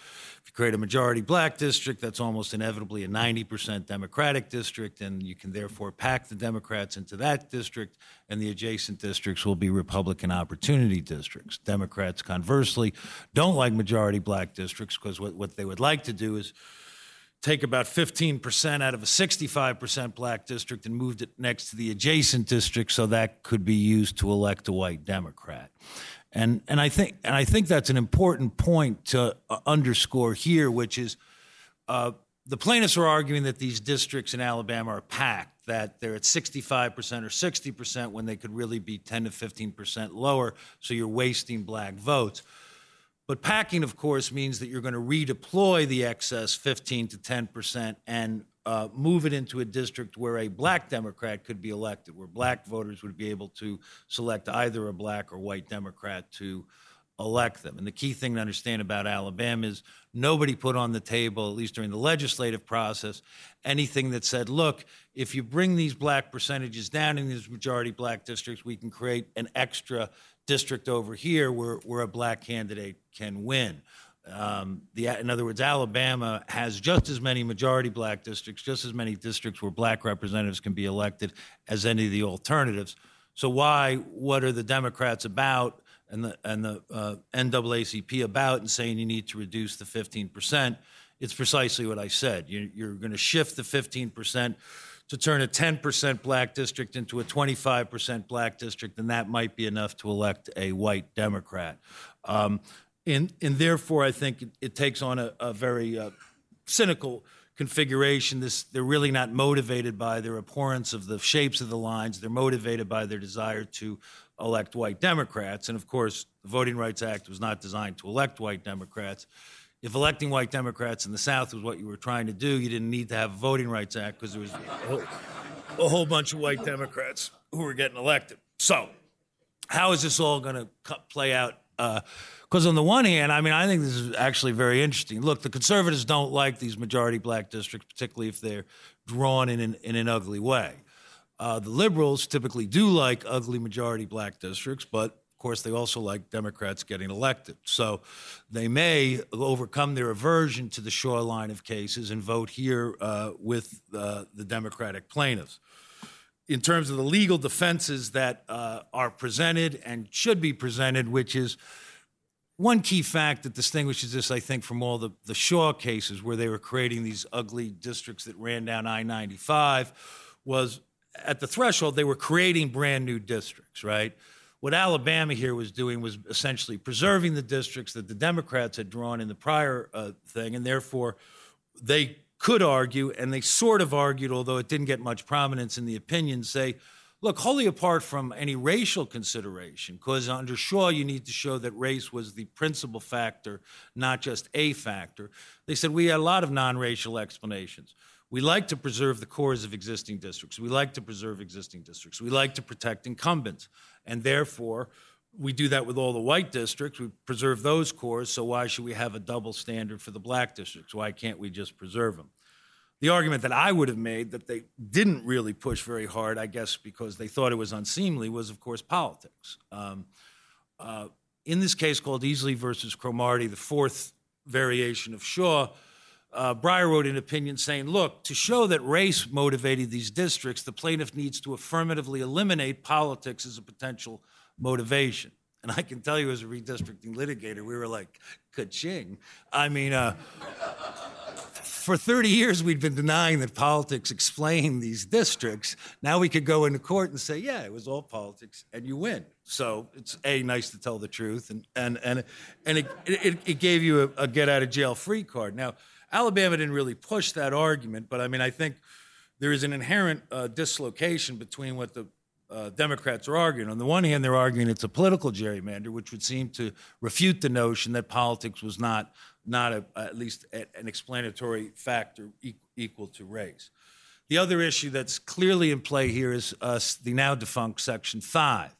create a majority black district, that's almost inevitably a 90% Democratic district, and you can therefore pack the Democrats into that district, and the adjacent districts will be Republican opportunity districts. Democrats, conversely, don't like majority black districts because what, what they would like to do is take about 15% out of a 65% black district and moved it next to the adjacent district so that could be used to elect a white Democrat. And, and, I think, and I think that's an important point to uh, underscore here, which is uh, the plaintiffs are arguing that these districts in Alabama are packed, that they're at 65% or 60% when they could really be 10 to 15% lower, so you're wasting black votes. But packing, of course, means that you're going to redeploy the excess 15 to 10% and uh, move it into a district where a black Democrat could be elected, where black voters would be able to select either a black or white Democrat to elect them. And the key thing to understand about Alabama is nobody put on the table, at least during the legislative process, anything that said, look, if you bring these black percentages down in these majority black districts, we can create an extra district over here where, where a black candidate can win. Um, the, in other words, Alabama has just as many majority black districts, just as many districts where black representatives can be elected as any of the alternatives. So why? What are the Democrats about and the and the uh, NAACP about in saying you need to reduce the 15 percent? It's precisely what I said. You, you're going to shift the 15 percent to turn a 10% black district into a 25% black district, and that might be enough to elect a white Democrat. Um, and, and therefore, I think it, takes on a, a very uh, cynical configuration. This, they're really not motivated by their abhorrence of the shapes of the lines. They're motivated by their desire to elect white Democrats. And of course, the Voting Rights Act was not designed to elect white Democrats. If electing white Democrats in the South was what you were trying to do, you didn't need to have a Voting Rights Act because there was a whole, a whole bunch of white Democrats who were getting elected. So, how is this all going to play out? Uh, because on the one hand, I mean, I think this is actually very interesting. Look, the conservatives don't like these majority black districts, particularly if they're drawn in an, in an ugly way. Uh, the liberals typically do like ugly majority black districts, but course, they also like Democrats getting elected. So they may overcome their aversion to the Shaw line of cases and vote here uh, with uh, the Democratic plaintiffs. In terms of the legal defenses that uh, are presented and should be presented, which is one key fact that distinguishes this, I think, from all the, the Shaw cases where they were creating these ugly districts that ran down I 95 was at the threshold, they were creating brand new districts, right? What Alabama here was doing was essentially preserving the districts that the Democrats had drawn in the prior uh, thing, and therefore they could argue, and they sort of argued, although it didn't get much prominence in the opinion, say, Look, wholly apart from any racial consideration, because under Shaw you need to show that race was the principal factor, not just a factor. They said we had a lot of non racial explanations. We like to preserve the cores of existing districts. We like to preserve existing districts. We like to protect incumbents. And therefore, we do that with all the white districts. We preserve those cores, so why should we have a double standard for the black districts? Why can't we just preserve them? The argument that I would have made that they didn't really push very hard, I guess because they thought it was unseemly, was of course politics. Um, uh, in this case called Easley versus Cromartie, the fourth variation of Shaw, uh, Breyer wrote an opinion saying, look, to show that race motivated these districts, the plaintiff needs to affirmatively eliminate politics as a potential motivation. And I can tell you, as a redistricting litigator, we were like, ka-ching. I mean, uh, for 30 years, we'd been denying that politics explained these districts. Now we could go into court and say, yeah, it was all politics, and you win. So it's a nice to tell the truth, and and and and it it, it gave you a, a get out of jail free card. Now Alabama didn't really push that argument, but I mean I think there is an inherent uh, dislocation between what the uh, Democrats are arguing. On the one hand, they're arguing it's a political gerrymander, which would seem to refute the notion that politics was not not a, at least a, an explanatory factor e- equal to race. The other issue that's clearly in play here is uh, the now defunct Section 5.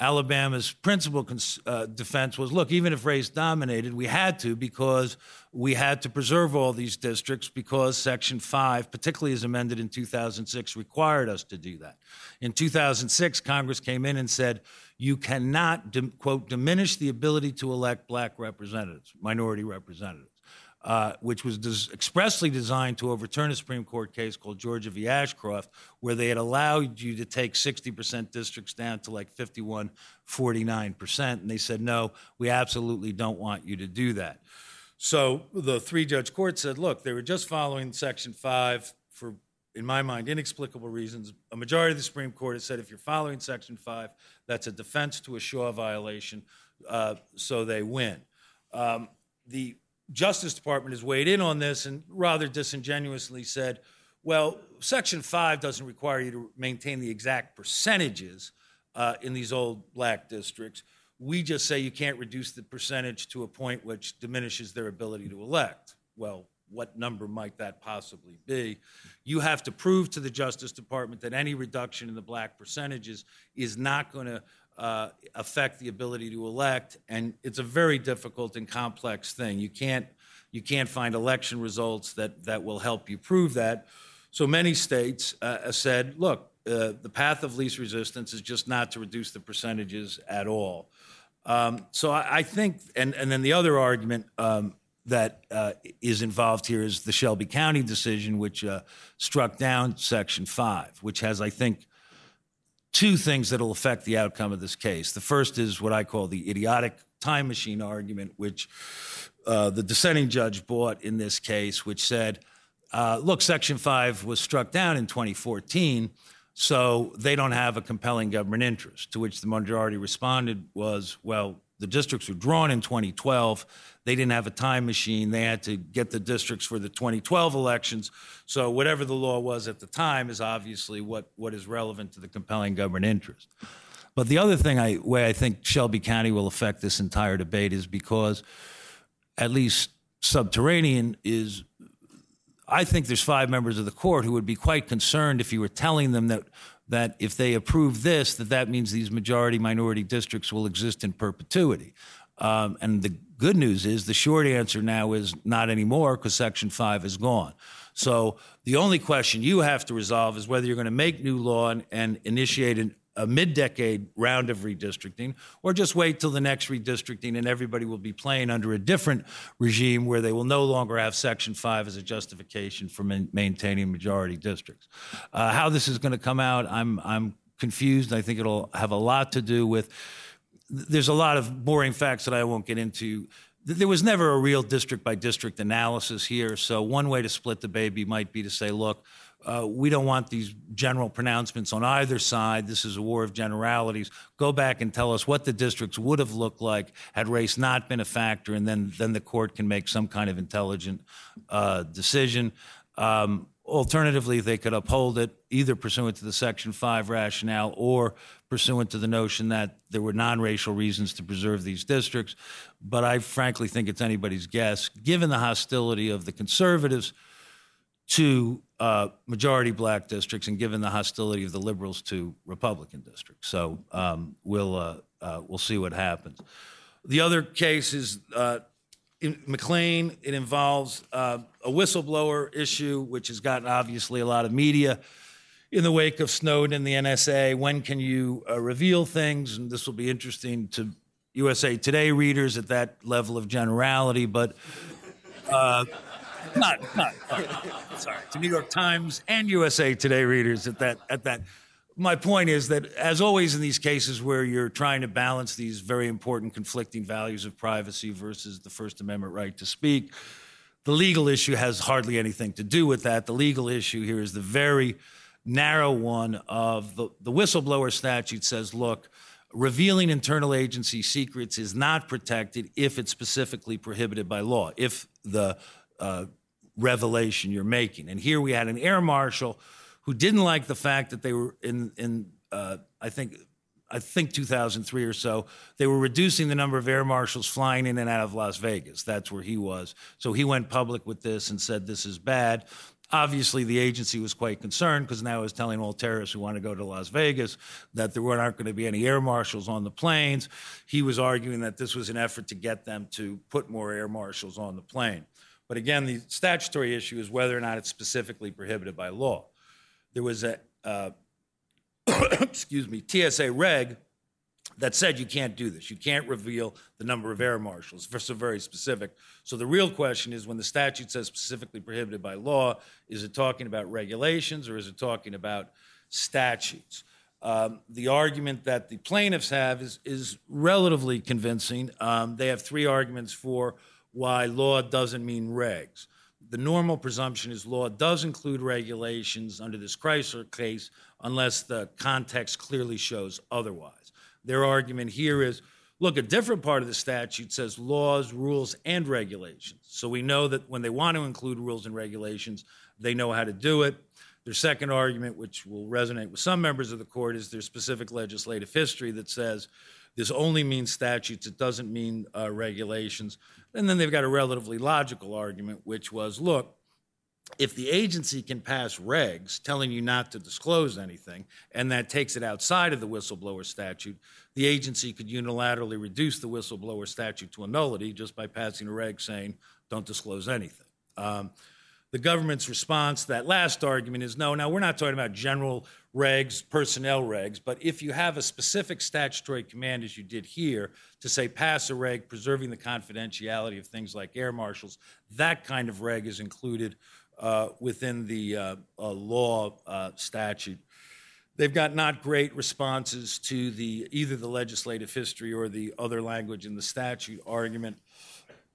Alabama's principal cons- uh, defense was look, even if race dominated, we had to because we had to preserve all these districts because Section 5, particularly as amended in 2006, required us to do that. In 2006, Congress came in and said, you cannot, quote, diminish the ability to elect black representatives, minority representatives uh, which was des- expressly designed to overturn a Supreme Court case called Georgia v. Ashcroft, where they had allowed you to take 60% districts down to like 51, 49%. And they said, no, we absolutely don't want you to do that. So the three judge court said, look, they were just following Section 5 for, in my mind, inexplicable reasons. A majority of the Supreme Court has said if you're following Section 5, that's a defense to a Shaw violation, uh, so they win. Um, the Justice Department has weighed in on this and rather disingenuously said, well, Section 5 doesn't require you to maintain the exact percentages uh, in these old black districts. We just say you can't reduce the percentage to a point which diminishes their ability to elect. Well, what number might that possibly be? You have to prove to the Justice Department that any reduction in the black percentages is not going to uh, affect the ability to elect, and it's a very difficult and complex thing. You can't you can't find election results that that will help you prove that. So many states uh, said, look, uh, the path of least resistance is just not to reduce the percentages at all. Um, so I, I, think, and and then the other argument. Um, that uh, is involved here is the Shelby County decision, which uh, struck down Section 5, which has, I think, two things that will affect the outcome of this case. The first is what I call the idiotic time machine argument, which uh, the dissenting judge bought in this case, which said, uh, look, Section 5 was struck down in 2014, so they don't have a compelling government interest. To which the majority responded was, well, the districts were drawn in 2012. They didn't have a time machine. They had to get the districts for the 2012 elections. So whatever the law was at the time is obviously what, what is relevant to the compelling government interest. But the other thing I, way I think Shelby County will affect this entire debate is because, at least subterranean, is I think there's five members of the court who would be quite concerned if you were telling them that that if they approve this, that that means these majority minority districts will exist in perpetuity. Um, and the good news is the short answer now is not anymore because Section 5 is gone. So the only question you have to resolve is whether you're going to make new law and, and initiate an, a mid-decade round of redistricting, or just wait till the next redistricting and everybody will be playing under a different regime where they will no longer have Section 5 as a justification for man- maintaining majority districts. Uh, how this is going to come out, I'm, I'm confused. I think it'll have a lot to do with, there's a lot of boring facts that I won't get into there was never a real district by district analysis here. So, one way to split the baby might be to say, look, uh, we don't want these general pronouncements on either side. This is a war of generalities. Go back and tell us what the districts would have looked like had race not been a factor, and then then the court can make some kind of intelligent uh, decision. Um, alternatively, they could uphold it either pursuant to the Section 5 rationale or pursuant to the notion that there were non racial reasons to preserve these districts. But I frankly think it's anybody's guess, given the hostility of the conservatives to uh, majority black districts and given the hostility of the liberals to Republican districts. So um, we'll, uh, uh, we'll see what happens. The other case is uh, in MacLean. It involves uh, a whistleblower issue, which has gotten obviously a lot of media in the wake of Snowden and the NSA. When can you uh, reveal things? And this will be interesting to USA Today readers at that level of generality, but not, not, sorry, to New York Times and USA Today readers at that, at that. My point is that, as always in these cases where you're trying to balance these very important conflicting values of privacy versus the First Amendment right to speak, the legal issue has hardly anything to do with that. The legal issue here is the very narrow one of the, the whistleblower statute says, look, revealing internal agency secrets is not protected if it's specifically prohibited by law. If the uh, revelation you're making. And here we had an air marshal who didn't like the fact that they were in, in uh, I think, I think 2003 or so, they were reducing the number of air marshals flying in and out of Las Vegas. That's where he was. So he went public with this and said this is bad. Obviously, the agency was quite concerned because now it's telling all terrorists who want to go to Las Vegas that there aren't going to be any air marshals on the planes. He was arguing that this was an effort to get them to put more air marshals on the plane. But again, the statutory issue is whether or not it's specifically prohibited by law. There was a, uh, [coughs] excuse me, TSA reg that said you can't do this. You can't reveal the number of air marshals. It's very specific. So the real question is when the statute says specifically prohibited by law, is it talking about regulations or is it talking about statutes? Um, the argument that the plaintiffs have is, is relatively convincing. Um, they have three arguments for why law doesn't mean regs. The normal presumption is law does include regulations under this Chrysler case unless the context clearly shows otherwise. Their argument here is look, a different part of the statute says laws, rules, and regulations. So we know that when they want to include rules and regulations, they know how to do it. Their second argument, which will resonate with some members of the court, is their specific legislative history that says this only means statutes, it doesn't mean uh, regulations. And then they've got a relatively logical argument, which was look, if the agency can pass regs telling you not to disclose anything, and that takes it outside of the whistleblower statute, the agency could unilaterally reduce the whistleblower statute to a nullity just by passing a reg saying, don't disclose anything. Um, the government's response to that last argument is no, now we're not talking about general regs, personnel regs, but if you have a specific statutory command, as you did here, to say pass a reg preserving the confidentiality of things like air marshals, that kind of reg is included uh, within the uh, uh, law uh, statute. They've got not great responses to the either the legislative history or the other language in the statute argument.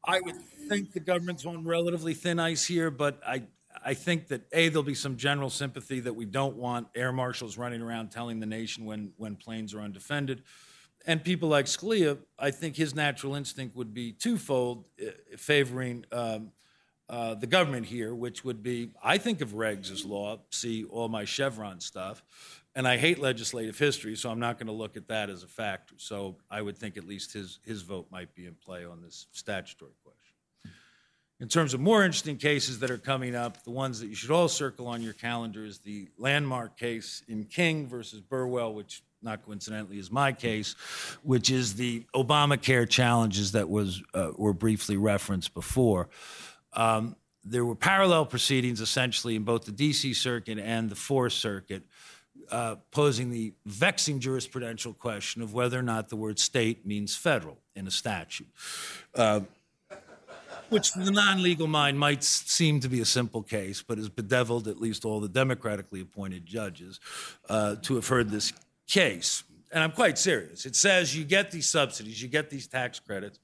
I would think the government's on relatively thin ice here, but I I think that a there'll be some general sympathy that we don't want air marshals running around telling the nation when when planes are undefended. And people like Scalia, I think his natural instinct would be twofold, favoring um, uh, the government here, which would be I think of regs as law, see all my Chevron stuff, and I hate legislative history, so I'm not going to look at that as a factor. So I would think at least his, his vote might be in play on this statutory question. In terms of more interesting cases that are coming up, the ones that you should all circle on your calendar is the landmark case in King versus Burwell, which not coincidentally is my case, which is the Obamacare challenges that was uh, were briefly referenced before. Um, there were parallel proceedings essentially in both the DC Circuit and the Fourth Circuit, uh, posing the vexing jurisprudential question of whether or not the word state means federal in a statute. Uh, which to the non legal mind might seem to be a simple case, but has bedeviled at least all the democratically appointed judges uh, to have heard this case. And I'm quite serious. It says you get these subsidies, you get these tax credits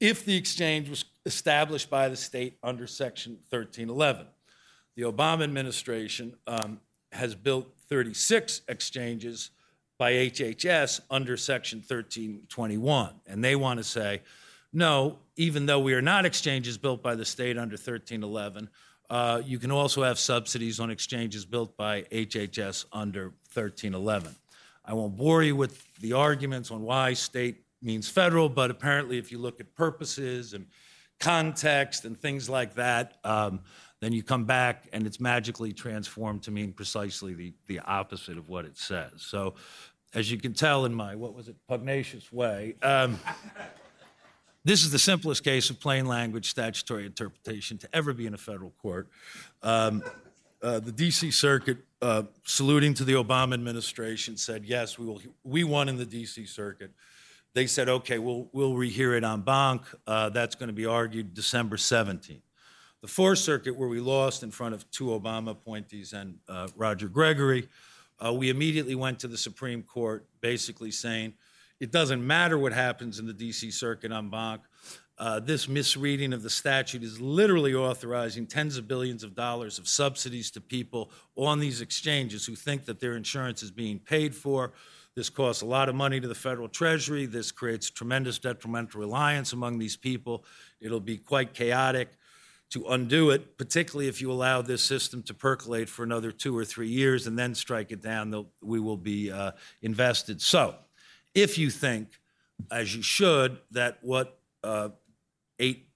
if the exchange was established by the state under Section 1311. The Obama administration um, has built 36 exchanges by HHS under Section 1321. And they want to say, no, even though we are not exchanges built by the state under 1311, uh, you can also have subsidies on exchanges built by HHS under 1311. I won't bore you with the arguments on why state means federal, but apparently, if you look at purposes and context and things like that, um, then you come back and it's magically transformed to mean precisely the, the opposite of what it says. So, as you can tell in my, what was it, pugnacious way, um, [laughs] this is the simplest case of plain language statutory interpretation to ever be in a federal court. Um, uh, the DC Circuit, uh, saluting to the Obama administration, said, yes, we, will, we won in the DC Circuit they said, okay, we'll, we'll rehear it en banc. Uh, that's going to be argued December 17th. The Fourth Circuit, where we lost in front of two Obama appointees and uh, Roger Gregory, uh, we immediately went to the Supreme Court basically saying it doesn't matter what happens in the DC Circuit en banc. Uh, this misreading of the statute is literally authorizing tens of billions of dollars of subsidies to people on these exchanges who think that their insurance is being paid for this costs a lot of money to the federal treasury. This creates tremendous detrimental reliance among these people. It'll be quite chaotic. To undo it, particularly if you allow this system to percolate for another two or three years and then strike it down, we will be uh, invested. So, if you think, as you should, that what uh, eight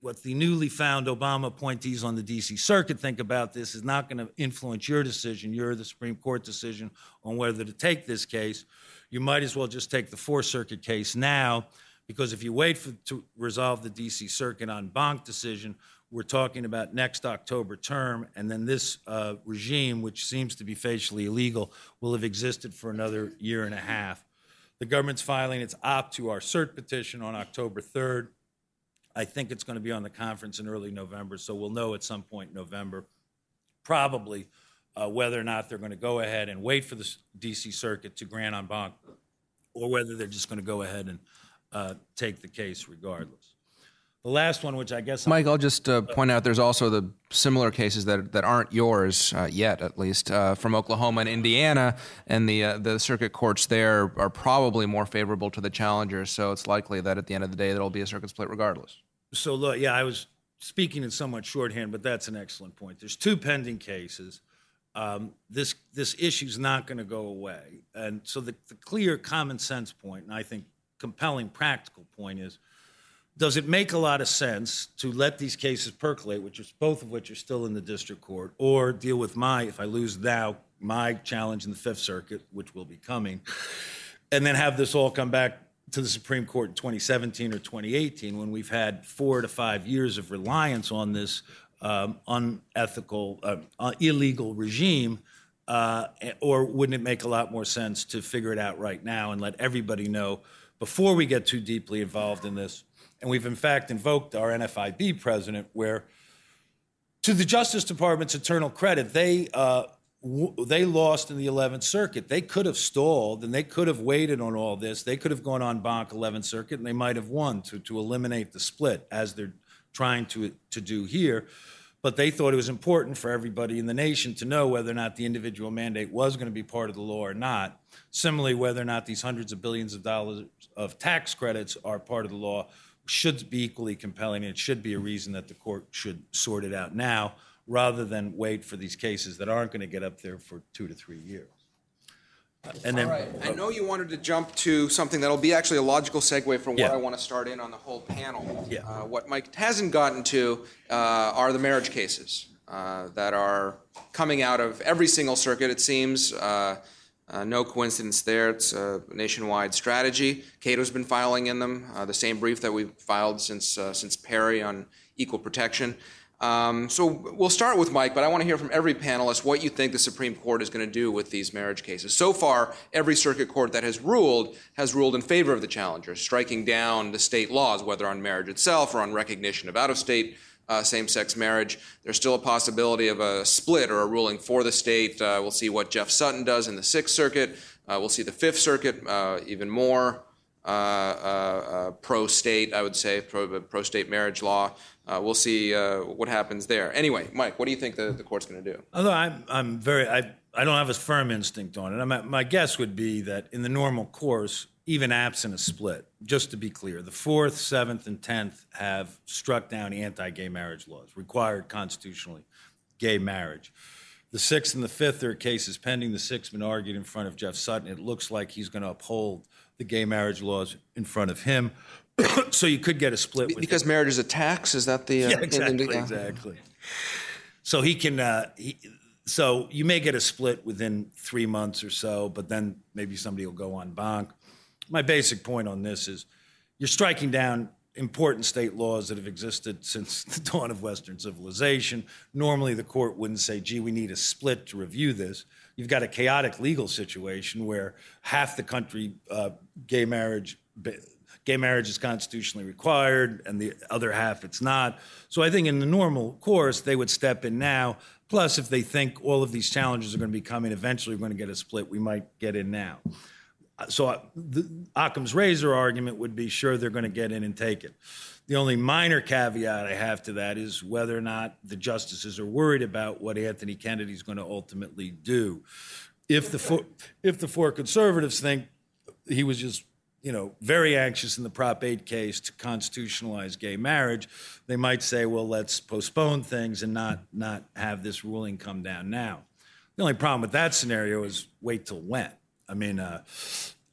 what the newly found Obama appointees on the DC Circuit think about this is not going to influence your decision, your the Supreme Court decision on whether to take this case. You might as well just take the Fourth Circuit case now, because if you wait for, to resolve the DC Circuit en banc decision, we're talking about next October term, and then this uh, regime, which seems to be facially illegal, will have existed for another year and a half. The government's filing its opt to our cert petition on October 3rd. I think it's going to be on the conference in early November, so we'll know at some point in November, probably, uh, whether or not they're going to go ahead and wait for the DC Circuit to grant en banc, or whether they're just going to go ahead and uh, take the case regardless. The last one, which I guess Mike, I'll just uh, point out there's also the similar cases that, that aren't yours uh, yet, at least, uh, from Oklahoma and Indiana, and the uh, the circuit courts there are probably more favorable to the challengers. So it's likely that at the end of the day there'll be a circuit split regardless. So look, yeah, I was speaking in somewhat shorthand, but that's an excellent point. There's two pending cases. Um, this this issue's not going to go away, and so the, the clear common sense point, and I think compelling practical point is: Does it make a lot of sense to let these cases percolate, which is both of which are still in the district court, or deal with my if I lose now my challenge in the Fifth Circuit, which will be coming, and then have this all come back to the Supreme Court in 2017 or 2018 when we've had four to five years of reliance on this um, unethical, uh, uh, illegal regime? Uh, or wouldn't it make a lot more sense to figure it out right now and let everybody know before we get too deeply involved in this? And we've in fact invoked our NFIB president, where to the Justice Department's eternal credit, they uh, w- they lost in the 11th Circuit. They could have stalled and they could have waited on all this. They could have gone en banc 11th Circuit and they might have won to, to eliminate the split as they're trying to, to do here. But they thought it was important for everybody in the nation to know whether or not the individual mandate was going to be part of the law or not. Similarly, whether or not these hundreds of billions of dollars of tax credits are part of the law should be equally compelling. And it should be a reason that the court should sort it out now rather than wait for these cases that aren't going to get up there for two to three years. And then, I know you wanted to jump to something that'll be actually a logical segue from Yeah. I want to start in on the whole panel. Yeah. Uh, what Mike hasn't gotten to uh, are the marriage cases uh, that are coming out of every single circuit, it seems. Uh, uh, no coincidence there. It's a nationwide strategy. Cato's been filing in them, uh, the same brief that we've filed since, uh, since Perry on equal protection. Um, so we'll start with Mike, but I want to hear from every panelist what you think the Supreme Court is going to do with these marriage cases. So far, every circuit court that has ruled has ruled in favor of the challengers, striking down the state laws, whether on marriage itself or on recognition of out of state uh, same sex marriage. There's still a possibility of a split or a ruling for the state. Uh, we'll see what Jeff Sutton does in the Sixth Circuit. Uh, we'll see the Fifth Circuit uh, even more uh, uh, uh, pro-state, I would say, pro, pro-state marriage law. Uh, we'll see uh, what happens there. Anyway, Mike, what do you think the, the court's going to do? although I'm, I'm very, I, I don't have a firm instinct on it. I'm, my guess would be that in the normal course, even absent a split, just to be clear, the Fourth, Seventh, and Tenth have struck down anti-gay marriage laws, required constitutionally gay marriage. The Sixth and the Fifth are cases pending. The Sixth been argued in front of Jeff Sutton. It looks like he's going to uphold the gay marriage laws in front of him. [coughs] so you could get a split with Because marriage is a tax, is that the? Uh, yeah, exactly, uh, exactly. So he can. Uh, he, so you may get a split within three months or so, but then maybe somebody will go en banc. My basic point on this is, you're striking down important state laws that have existed since [laughs] the dawn of Western civilization. Normally, the court wouldn't say, "Gee, we need a split to review this." You've got a chaotic legal situation where half the country uh, gay marriage gay marriage is constitutionally required and the other half it's not. So I think in the normal course, they would step in now. Plus, if they think all of these challenges are going to be coming, eventually we're going to get a split, we might get in now. So uh, the, Occam's razor argument would be sure they're going to get in and take it. The only minor caveat I have to that is whether or not the justices are worried about what Anthony Kennedy is going to ultimately do. If the four, if the four conservatives think he was just you know, very anxious in the Prop 8 case to constitutionalize gay marriage, they might say, well, let's postpone things and not, not have this ruling come down now. The only problem with that scenario is wait till when? I mean, uh,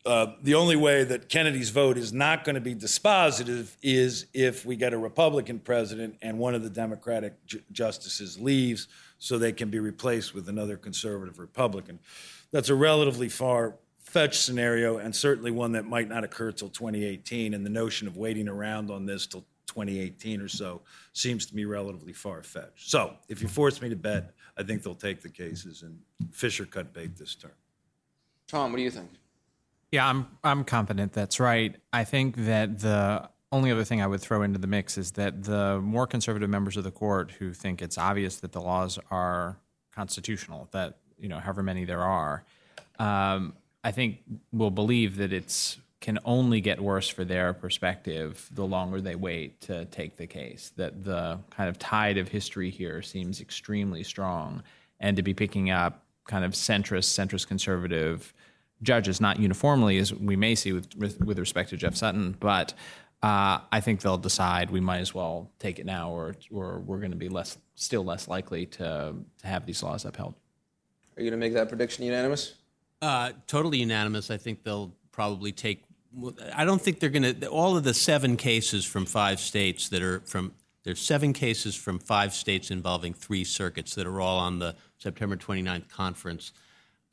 uh, the only way that Kennedy's vote is not going to be dispositive is if we get a Republican president and one of the Democratic ju- justices leaves so they can be replaced with another conservative Republican. That's a relatively far fetched scenario and certainly one that might not occur till 2018. And the notion of waiting around on this till 2018 or so seems to me relatively far fetched. So if you force me to bet, I think they'll take the cases and Fisher cut bait this term. Tom, what do you think? Yeah, I'm I'm confident that's right. I think that the only other thing I would throw into the mix is that the more conservative members of the court who think it's obvious that the laws are constitutional, that you know however many there are, um, I think will believe that it's can only get worse for their perspective the longer they wait to take the case. That the kind of tide of history here seems extremely strong, and to be picking up kind of centrist, centrist conservative judges, not uniformly as we may see with with, with respect to Jeff Sutton, but uh, I think they'll decide we might as well take it now, or or we're going to be less, still less likely to to have these laws upheld. Are you going to make that prediction unanimous? Uh, totally unanimous. I think they'll probably take. I don't think they're going to. All of the seven cases from five states that are from. There's seven cases from five states involving three circuits that are all on the September 29th conference.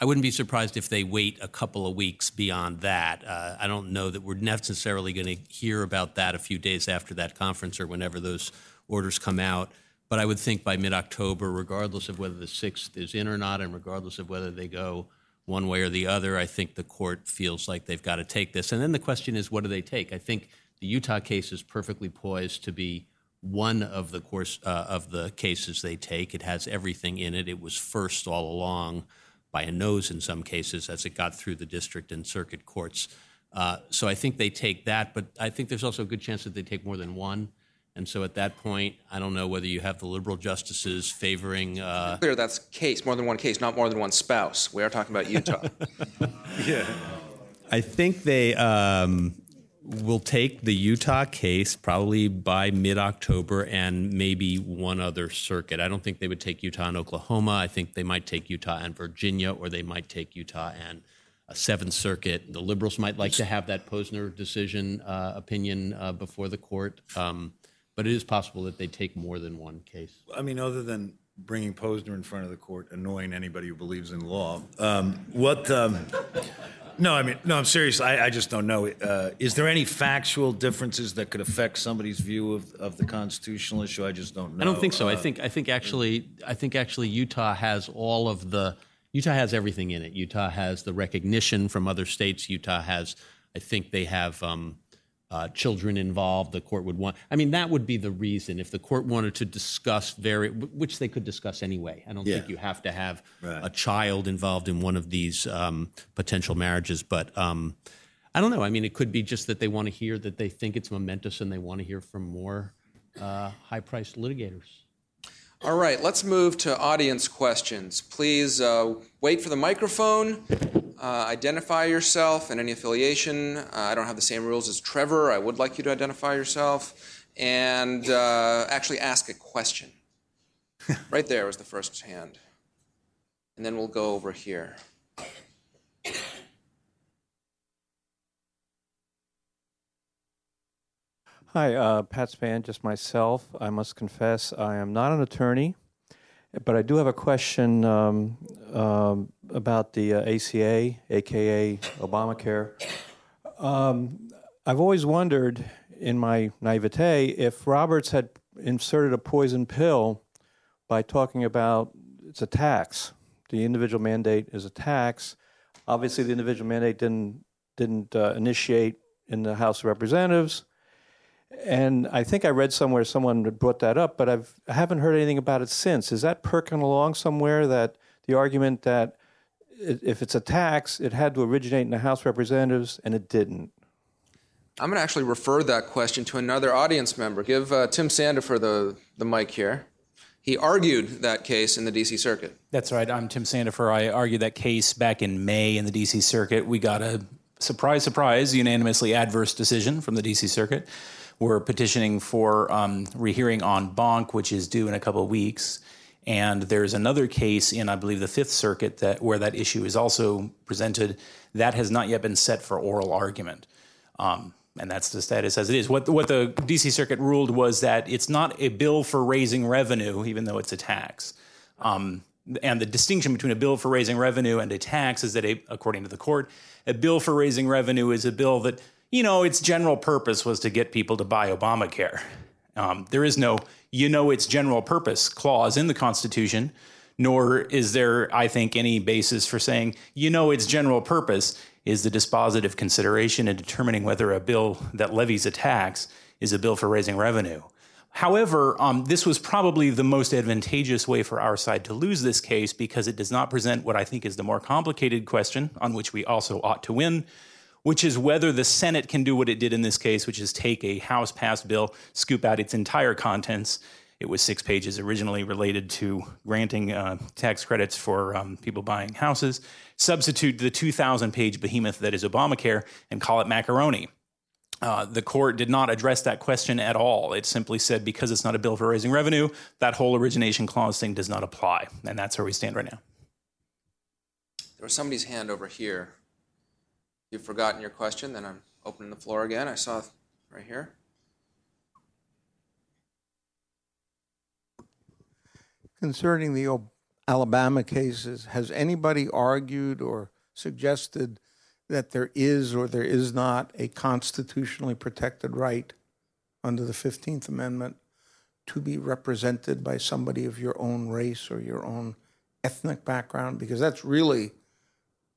I wouldn't be surprised if they wait a couple of weeks beyond that. Uh, I don't know that we're necessarily going to hear about that a few days after that conference or whenever those orders come out. But I would think by mid October, regardless of whether the 6th is in or not, and regardless of whether they go one way or the other, I think the court feels like they've got to take this. And then the question is, what do they take? I think the Utah case is perfectly poised to be one of the course uh, of the cases they take. It has everything in it. It was first all along by a nose in some cases as it got through the district and circuit courts. Uh, so I think they take that, but I think there's also a good chance that they take more than one. And so at that point, I don't know whether you have the liberal justices favoring. Uh, Clear that's case, more than one case, not more than one spouse. We are talking about Utah. [laughs] Yeah. I think they um, will take the Utah case probably by mid October and maybe one other circuit. I don't think they would take Utah and Oklahoma. I think they might take Utah and Virginia, or they might take Utah and a Seventh Circuit. The liberals might like to have that Posner decision uh, opinion uh, before the court, um, but it is possible that they take more than one case. I mean, other than bringing Posner in front of the court, annoying anybody who believes in law, um, what? Um, no, I mean, no, I'm serious. I, I just don't know. Uh, is there any factual differences that could affect somebody's view of, of the constitutional issue? I just don't know. I don't think so. I Uh, think I think actually I think actually Utah has all of the Utah has everything in it. Utah has the recognition from other states. Utah has I think they have um, uh, children involved. The court would want. I mean that would be the reason if the court wanted to discuss very which they could discuss anyway. I don't think you have to have Right. a child involved in one of these um, potential marriages, but. Um, I don't know. I mean, it could be just that they want to hear that they think it's momentous and they want to hear from more uh, high-priced litigators. All right, let's move to audience questions. Please uh, wait for the microphone, uh, identify yourself and any affiliation. Uh, I don't have the same rules as Trevor. I would like you to identify yourself and uh, actually ask a question. [laughs] right there was the first hand. And then we'll go over here. Hi, uh, Pat Span, just myself. I must confess, I am not an attorney, but I do have a question um, um, about the uh, ACA, aka Obamacare. Um, I've always wondered, in my naivete, if Roberts had inserted a poison pill by talking about it's a tax. The individual mandate is a tax. Obviously, the individual mandate didn't didn't uh, initiate in the House of Representatives. And I think I read somewhere someone brought that up, but I've, I haven't heard anything about it since. Is that perking along somewhere that the argument that if it's a tax, it had to originate in the House of Representatives and it didn't? I'm going to actually refer that question to another audience member. Give uh, Tim Sandefur the, the mic here. He argued that case in the D.C. Circuit. That's right. I'm Tim Sandefur. I argued that case back in May in the D.C. Circuit. We got a surprise, surprise, unanimously adverse decision from the DC Circuit. We're petitioning for um, rehearing en banc, which is due in a couple of weeks. And there's another case in, I believe, the Fifth Circuit that where that issue is also presented. That has not yet been set for oral argument. Um, and that's the status as it is. What, what the DC Circuit ruled was that it's not a bill for raising revenue, even though it's a tax. Um, and the distinction between a bill for raising revenue and a tax is that, a, according to the court, a bill for raising revenue is a bill that, you know, its general purpose was to get people to buy Obamacare. Um, there is no, you know, its general purpose clause in the Constitution, nor is there, I think, any basis for saying, you know, its general purpose is the dispositive consideration in determining whether a bill that levies a tax is a bill for raising revenue. However, um, this was probably the most advantageous way for our side to lose this case because it does not present what I think is the more complicated question on which we also ought to win, which is whether the Senate can do what it did in this case, which is take a House passed bill, scoop out its entire contents. It was six pages originally related to granting uh, tax credits for um, people buying houses, substitute the 2,000 page behemoth that is Obamacare, and call it macaroni. Uh, the court did not address that question at all. It simply said because it's not a bill for raising revenue, that whole origination clause thing does not apply. And that's where we stand right now. There was somebody's hand over here. You've forgotten your question, then I'm opening the floor again. I saw right here. Concerning the Alabama cases, has anybody argued or suggested that there is or there is not a constitutionally protected right under the 15th Amendment to be represented by somebody of your own race or your own ethnic background? Because that's really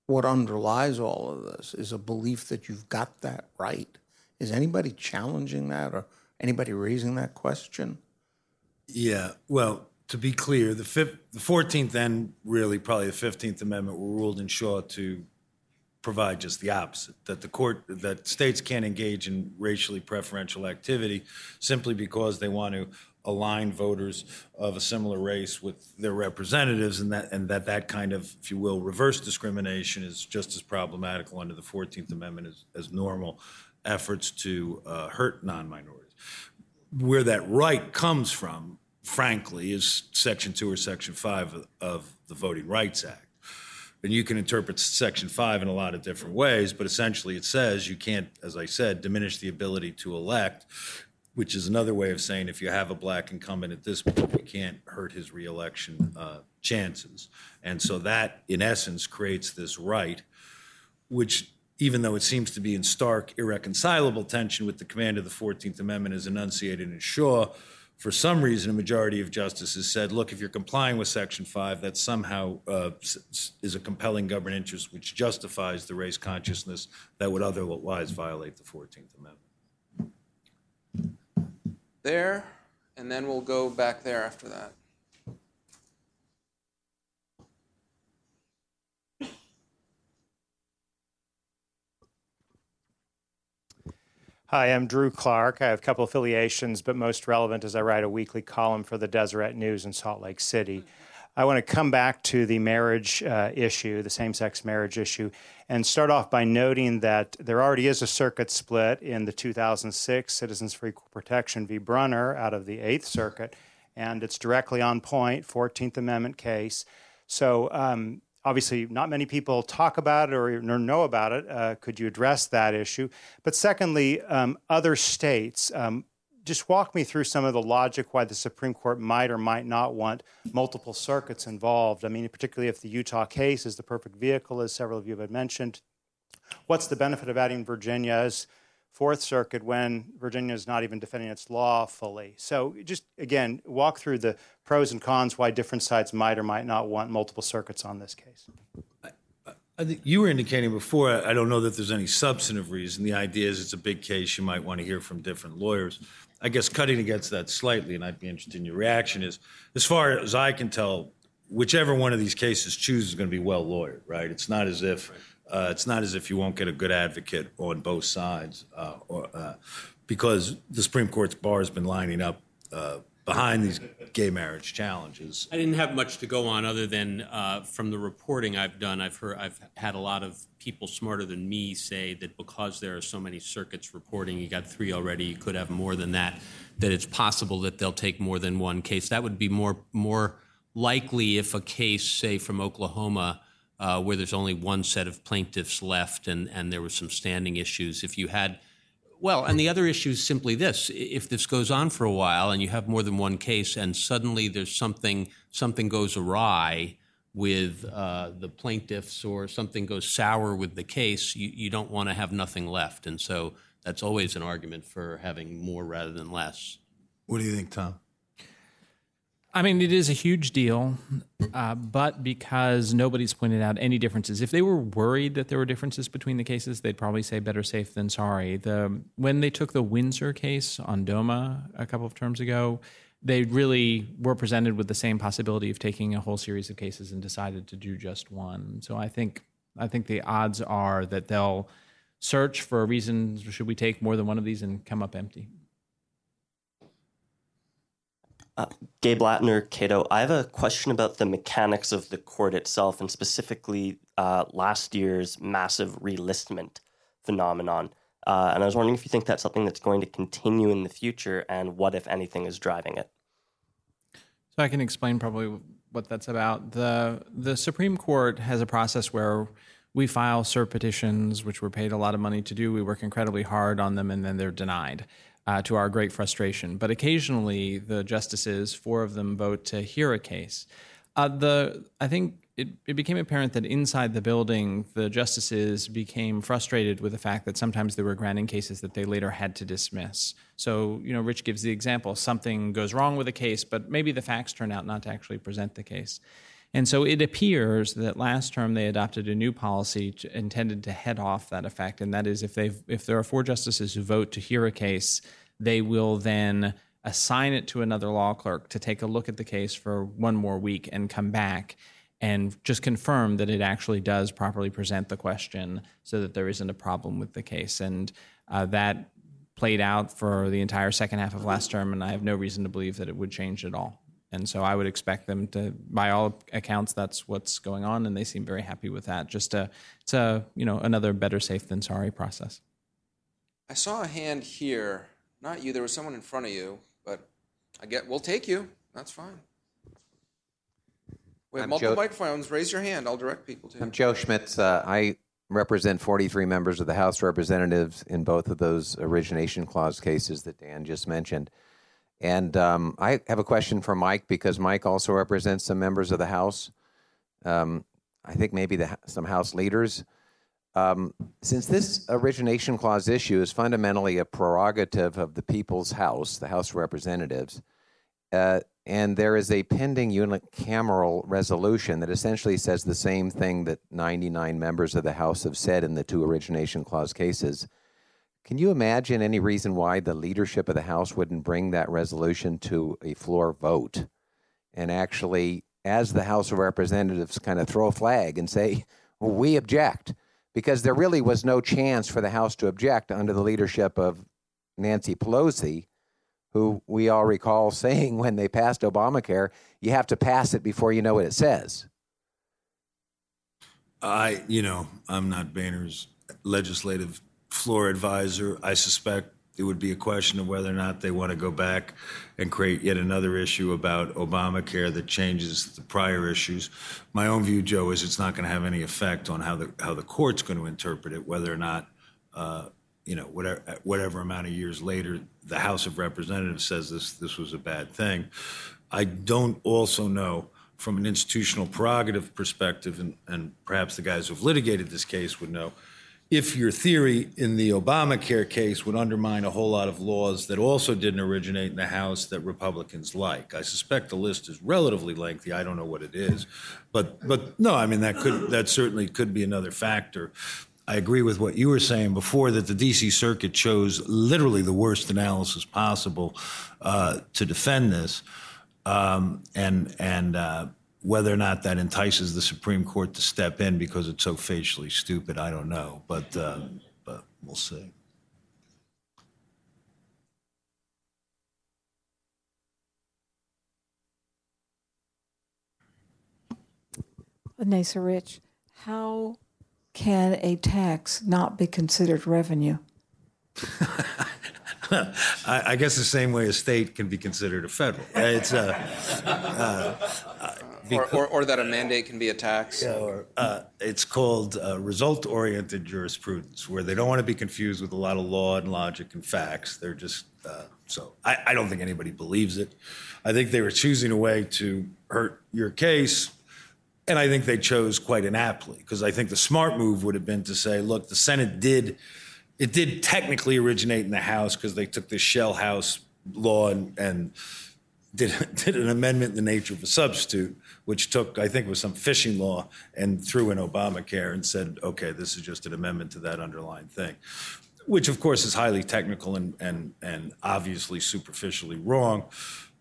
what underlies all of this is a belief that you've got that right. Is anybody challenging that or anybody raising that question? Yeah, well, to be clear, the, fifth, the 14th and really probably the 15th Amendment were ruled in Shaw to provide just the opposite that the court that states can't engage in racially preferential activity simply because they want to align voters of a similar race with their representatives and that and that that kind of if you will reverse discrimination is just as problematical under the 14th amendment as, as normal efforts to uh, hurt non-minorities. Where that right comes from frankly is section 2 or section 5 of, of the voting rights act. And you can interpret Section 5 in a lot of different ways, but essentially it says you can't, as I said, diminish the ability to elect, which is another way of saying if you have a black incumbent at this point, you can't hurt his reelection uh, chances. And so that, in essence, creates this right, which even though it seems to be in stark, irreconcilable tension with the command of the 14th Amendment as enunciated in Shaw, for some reason, a majority of justices said, look, if you're complying with Section 5, that somehow uh, is a compelling government interest which justifies the race consciousness that would otherwise violate the 14th Amendment. There, and then we'll go back there after that. Hi, I'm Drew Clark. I have a couple affiliations, but most relevant is I write a weekly column for the Deseret News in Salt Lake City. Mm-hmm. I want to come back to the marriage uh, issue, the same sex marriage issue, and start off by noting that there already is a circuit split in the 2006 Citizens for Equal Protection v. Bruning out of the Eighth Circuit, and it's directly on point, 14th Amendment case. So um, obviously not many people talk about it or know about it. Uh, could you address that issue? But secondly, um, other states. Um, just walk me through some of the logic why the Supreme Court might or might not want multiple circuits involved. I mean, particularly if the Utah case is the perfect vehicle, as several of you have mentioned. What's the benefit of adding Virginia's Fourth Circuit when Virginia is not even defending its law fully. So, just again, walk through the pros and cons why different sides might or might not want multiple circuits on this case. I think you were indicating before, I don't know that there's any substantive reason. The idea is it's a big case, you might want to hear from different lawyers. I guess cutting against that slightly, and I'd be interested in your reaction, is as far as I can tell, whichever one of these cases chooses is going to be well lawyered, right? It's not as if uh, it's not as if you won't get a good advocate on both sides, uh, or, uh, because the Supreme Court's bar has been lining up uh, behind these gay marriage challenges. I didn't have much to go on other than uh, from the reporting I've done. I've heard I've had a lot of people smarter than me say that because there are so many circuits reporting, you got three already, you could have more than that. That it's possible that they'll take more than one case. That would be more more likely if a case, say from Oklahoma, uh, where there's only one set of plaintiffs left and and there were some standing issues. If you had well, and the other issue is simply this: if this goes on for a while and you have more than one case, and suddenly there's something something goes awry with uh, the plaintiffs or something goes sour with the case, you, you don't want to have nothing left, and so that's always an argument for having more rather than less. What do you think, Tom? I mean, it is a huge deal, uh, but because nobody's pointed out any differences, if they were worried that there were differences between the cases, they'd probably say better safe than sorry. The when they took the Windsor case on DOMA a couple of terms ago, they really were presented with the same possibility of taking a whole series of cases and decided to do just one. So I think I think the odds are that they'll search for a reason. Should we take more than one of these and come up empty? Uh, Gabe Latner, Cato. I have a question about the mechanics of the court itself, and specifically uh, last year's massive relistment phenomenon. Uh, and I was wondering if you think that's something that's going to continue in the future, and what, if anything, is driving it. So I can explain probably what that's about. the The Supreme Court has a process where we file cert petitions, which we're paid a lot of money to do. We work incredibly hard on them, and then they're denied uh, to our great frustration. But occasionally, the justices, four of them, vote to hear a case. Uh, the I think it, it became apparent that inside the building, the justices became frustrated with the fact that sometimes they were granting cases that they later had to dismiss. So, you know, Rich gives the example something goes wrong with a case, but maybe the facts turn out not to actually present the case. And so it appears that last term they adopted a new policy to, intended to head off that effect, and that is if they if there are four justices who vote to hear a case, they will then assign it to another law clerk to take a look at the case for one more week and come back and just confirm that it actually does properly present the question so that there isn't a problem with the case. And uh, that played out for the entire second half of last term, and I have no reason to believe that it would change at all. And so I would expect them to, by all accounts, that's what's going on, and they seem very happy with that. Just a, it's a, you know, another better safe than sorry process. I saw a hand here. Not you. There was someone in front of you, but I get. We'll take you. That's fine. We have I'm multiple Joe- microphones. Raise your hand. I'll direct people to you. I'm Joe Schmitz. Uh, I represent 43 members of the House Representatives in both of those origination clause cases that Dan just mentioned. And um, I have a question for Mike because Mike also represents some members of the House. Um, I think maybe the, some House leaders. Um, since this origination clause issue is fundamentally a prerogative of the people's House, the House of Representatives, uh, and there is a pending unicameral resolution that essentially says the same thing that 99 members of the House have said in the two origination clause cases. Can you imagine any reason why the leadership of the House wouldn't bring that resolution to a floor vote and actually, as the House of Representatives, kind of throw a flag and say, we object? Because there really was no chance for the House to object under the leadership of Nancy Pelosi, who we all recall [laughs] saying when they passed Obamacare, you have to pass it before you know what it says. I, you know, I'm not Boehner's legislative floor advisor. I suspect it would be a question of whether or not they want to go back and create yet another issue about Obamacare that changes the prior issues. My own view, Joe, is it's not going to have any effect on how the how the court's going to interpret it, whether or not. Uh, you know, whatever whatever amount of years later, the House of Representatives says this this was a bad thing. I don't also know from an institutional prerogative perspective, and, and perhaps the guys who've litigated this case would know, if your theory in the Obamacare case would undermine a whole lot of laws that also didn't originate in the House that Republicans like. I suspect the list is relatively lengthy. I don't know what it is, but but no, I mean that could that certainly could be another factor. I agree with what you were saying before that the D.C. Circuit chose literally the worst analysis possible uh, to defend this, um, and and uh, whether or not that entices the Supreme Court to step in because it's so facially stupid, I don't know, but, uh, but we'll see. Nasa Rich, how can a tax not be considered revenue? [laughs] I, I, guess the same way a state can be considered a federal. It's uh, uh, or, or, or that a mandate can be a tax. or, uh, it's called uh, result-oriented jurisprudence, where they don't want to be confused with a lot of law and logic and facts. They're just uh, so. I, I don't think anybody believes it. I think they were choosing a way to hurt your case, and I think they chose quite inaptly because I think the smart move would have been to say, look, the Senate did. It did technically originate in the House because they took the shell house law and, and did, [laughs] did an amendment in the nature of a substitute, which took, I think was some fishing law, and threw in Obamacare and said, okay, this is just an amendment to that underlying thing, which of course is highly technical and, and, and obviously superficially wrong.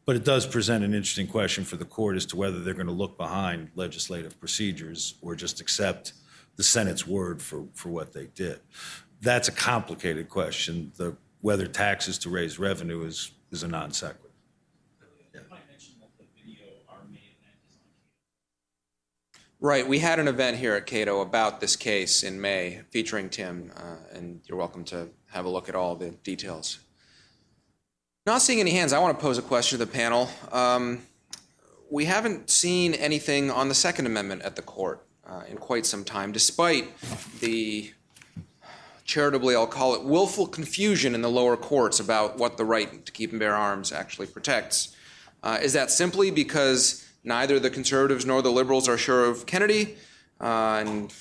But it does present an interesting question for the court as to whether they're going to look behind legislative procedures or just accept the Senate's word for, for what they did. That's a complicated question. The, whether taxes to raise revenue is, is a non sequitur. Right. We had an event here at Cato about this case in May featuring Tim, uh, and you're welcome to have a look at all the details. Not seeing any hands, I want to pose a question to the panel. Um, we haven't seen anything on the Second Amendment at the court uh, in quite some time, despite the charitably, I'll call it, willful confusion in the lower courts about what the right to keep and bear arms actually protects. Uh, is that simply because neither the conservatives nor the liberals are sure of Kennedy? Uh, and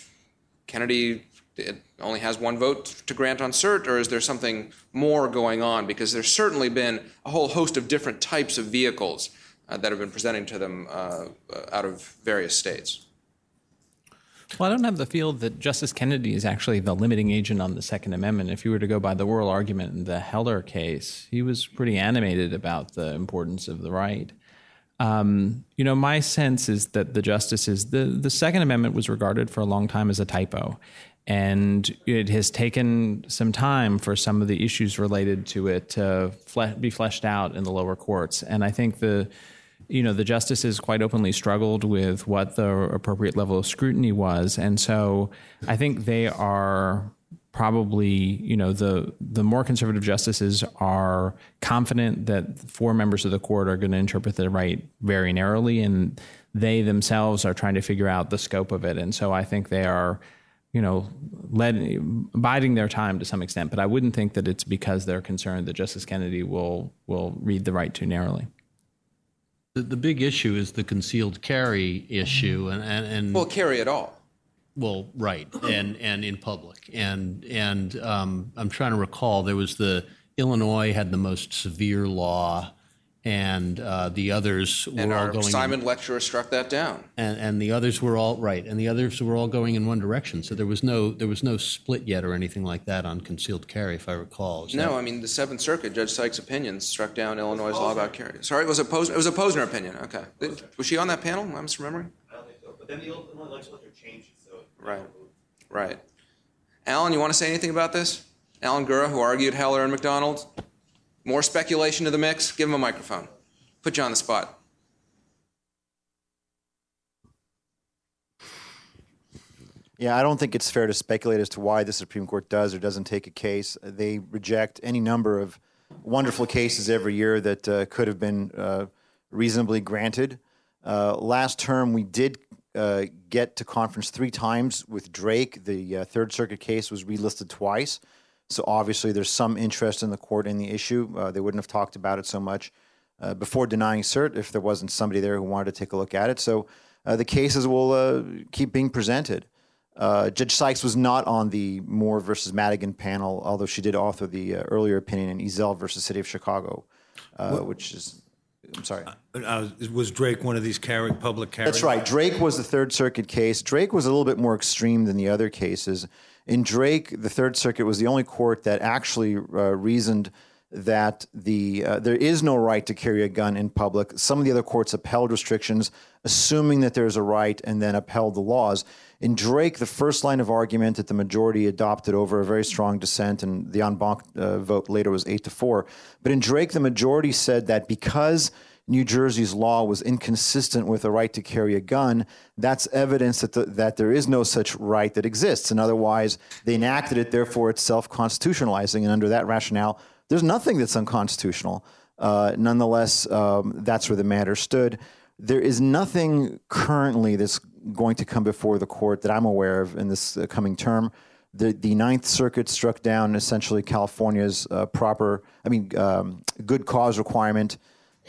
Kennedy only has one vote to grant on cert, or is there something more going on? Because there's certainly been a whole host of different types of vehicles uh, that have been presenting to them uh, out of various states. Well, I don't have the feel that Justice Kennedy is actually the limiting agent on the Second Amendment. If you were to go by the oral argument in the Heller case, he was pretty animated about the importance of the right. Um, you know, my sense is that the justices, the, the Second Amendment was regarded for a long time as a typo. And it has taken some time for some of the issues related to it to fle- be fleshed out in the lower courts. And I think the, you know, the justices quite openly struggled with what the appropriate level of scrutiny was. And so I think they are probably you know the the more conservative justices are confident that four members of the court are going to interpret the right very narrowly and they themselves are trying to figure out the scope of it. And so i think they are you know led biding their time to some extent but i wouldn't think that it's because they're concerned that justice kennedy will will read the right too narrowly. The, the big issue is the concealed carry issue and and, and well carry at all well, right, and and in public, and and um, I'm trying to recall there was the Illinois had the most severe law, and uh, the others were and all our going. Simon in, lecturer struck that down. and and the others were all right, and the others were all going in one direction. So there was no there was no split yet or anything like that on concealed carry, if I recall. Is No, that- I mean the Seventh Circuit, Judge Sykes' opinion struck down Illinois' law about carry. Sorry, it was a Posner. It was a Posner opinion. Okay, was she on that panel? I'm misremembering. I don't think so. But then the Illinois legislature changed it, so. Right, right. Alan, you want to say anything about this? Alan Gura, who argued Heller and McDonald. More speculation to the mix. Give him a microphone. Put you on the spot. Yeah, I don't think it's fair to speculate as to why the Supreme Court does or doesn't take a case. They reject any number of wonderful cases every year that uh, could have been uh, reasonably granted. Uh, last term, we did uh, get to conference three times with Drake. The uh, Third Circuit case was relisted twice. So obviously, there's some interest in the court in the issue. Uh, they wouldn't have talked about it so much uh, before denying cert if there wasn't somebody there who wanted to take a look at it. So uh, the cases will uh, keep being presented. Uh, Judge Sykes was not on the Moore versus Madigan panel, although she did author the uh, earlier opinion in Ezell versus City of Chicago, uh, which is, I'm sorry. Uh, was Drake one of these carry, public carry? That's right. Drake was the Third Circuit case. Drake was a little bit more extreme than the other cases. In Drake, the Third Circuit was the only court that actually uh, reasoned that the uh, there is no right to carry a gun in public. Some of the other courts upheld restrictions, assuming that there's a right, and then upheld the laws. In Drake, the first line of argument that the majority adopted over a very strong dissent, and the en banc uh, vote later was eight to four. But in Drake, the majority said that because New Jersey's law was inconsistent with the right to carry a gun, that's evidence that, the, that there is no such right that exists. And otherwise, they enacted it, therefore it's self constitutionalizing. And under that rationale, there's nothing that's unconstitutional. Uh, nonetheless, um, that's where the matter stood. There is nothing currently that's going to come before the court that I'm aware of in this coming term. The, the Ninth Circuit struck down essentially California's uh, proper, I mean, um, good cause requirement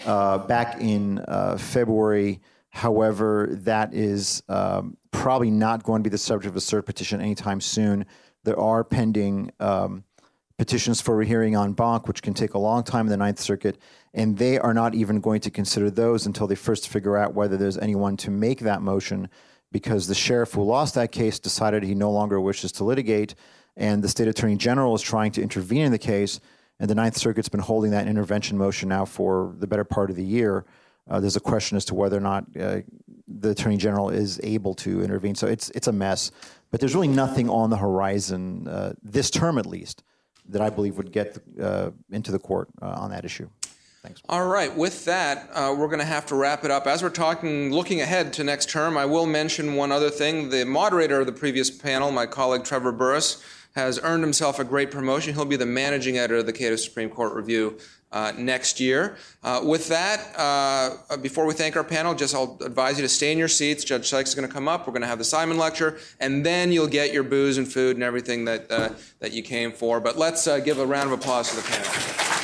uh, back in uh, February. However, that is um, probably not going to be the subject of a cert petition anytime soon. There are pending um, petitions for a hearing en banc, which can take a long time in the Ninth Circuit, and they are not even going to consider those until they first figure out whether there's anyone to make that motion, because the sheriff who lost that case decided he no longer wishes to litigate, and the state attorney general is trying to intervene in the case, and the Ninth Circuit's been holding that intervention motion now for the better part of the year. Uh, there's a question as to whether or not uh, the attorney general is able to intervene. So it's it's a mess. But there's really nothing on the horizon uh, this term, at least, that I believe would get uh, into the court uh, on that issue. Thanks. All right. With that, uh, we're going to have to wrap it up. As we're talking, looking ahead to next term, I will mention one other thing. The moderator of the previous panel, my colleague Trevor Burrus, has earned himself a great promotion. He'll be the managing editor of the Cato Supreme Court Review uh, next year. Uh, with that, uh, before we thank our panel, just I'll advise you to stay in your seats. Judge Sykes is going to come up. We're going to have the Simon lecture, and then you'll get your booze and food and everything that uh, that you came for. But let's uh, give a round of applause to the panel.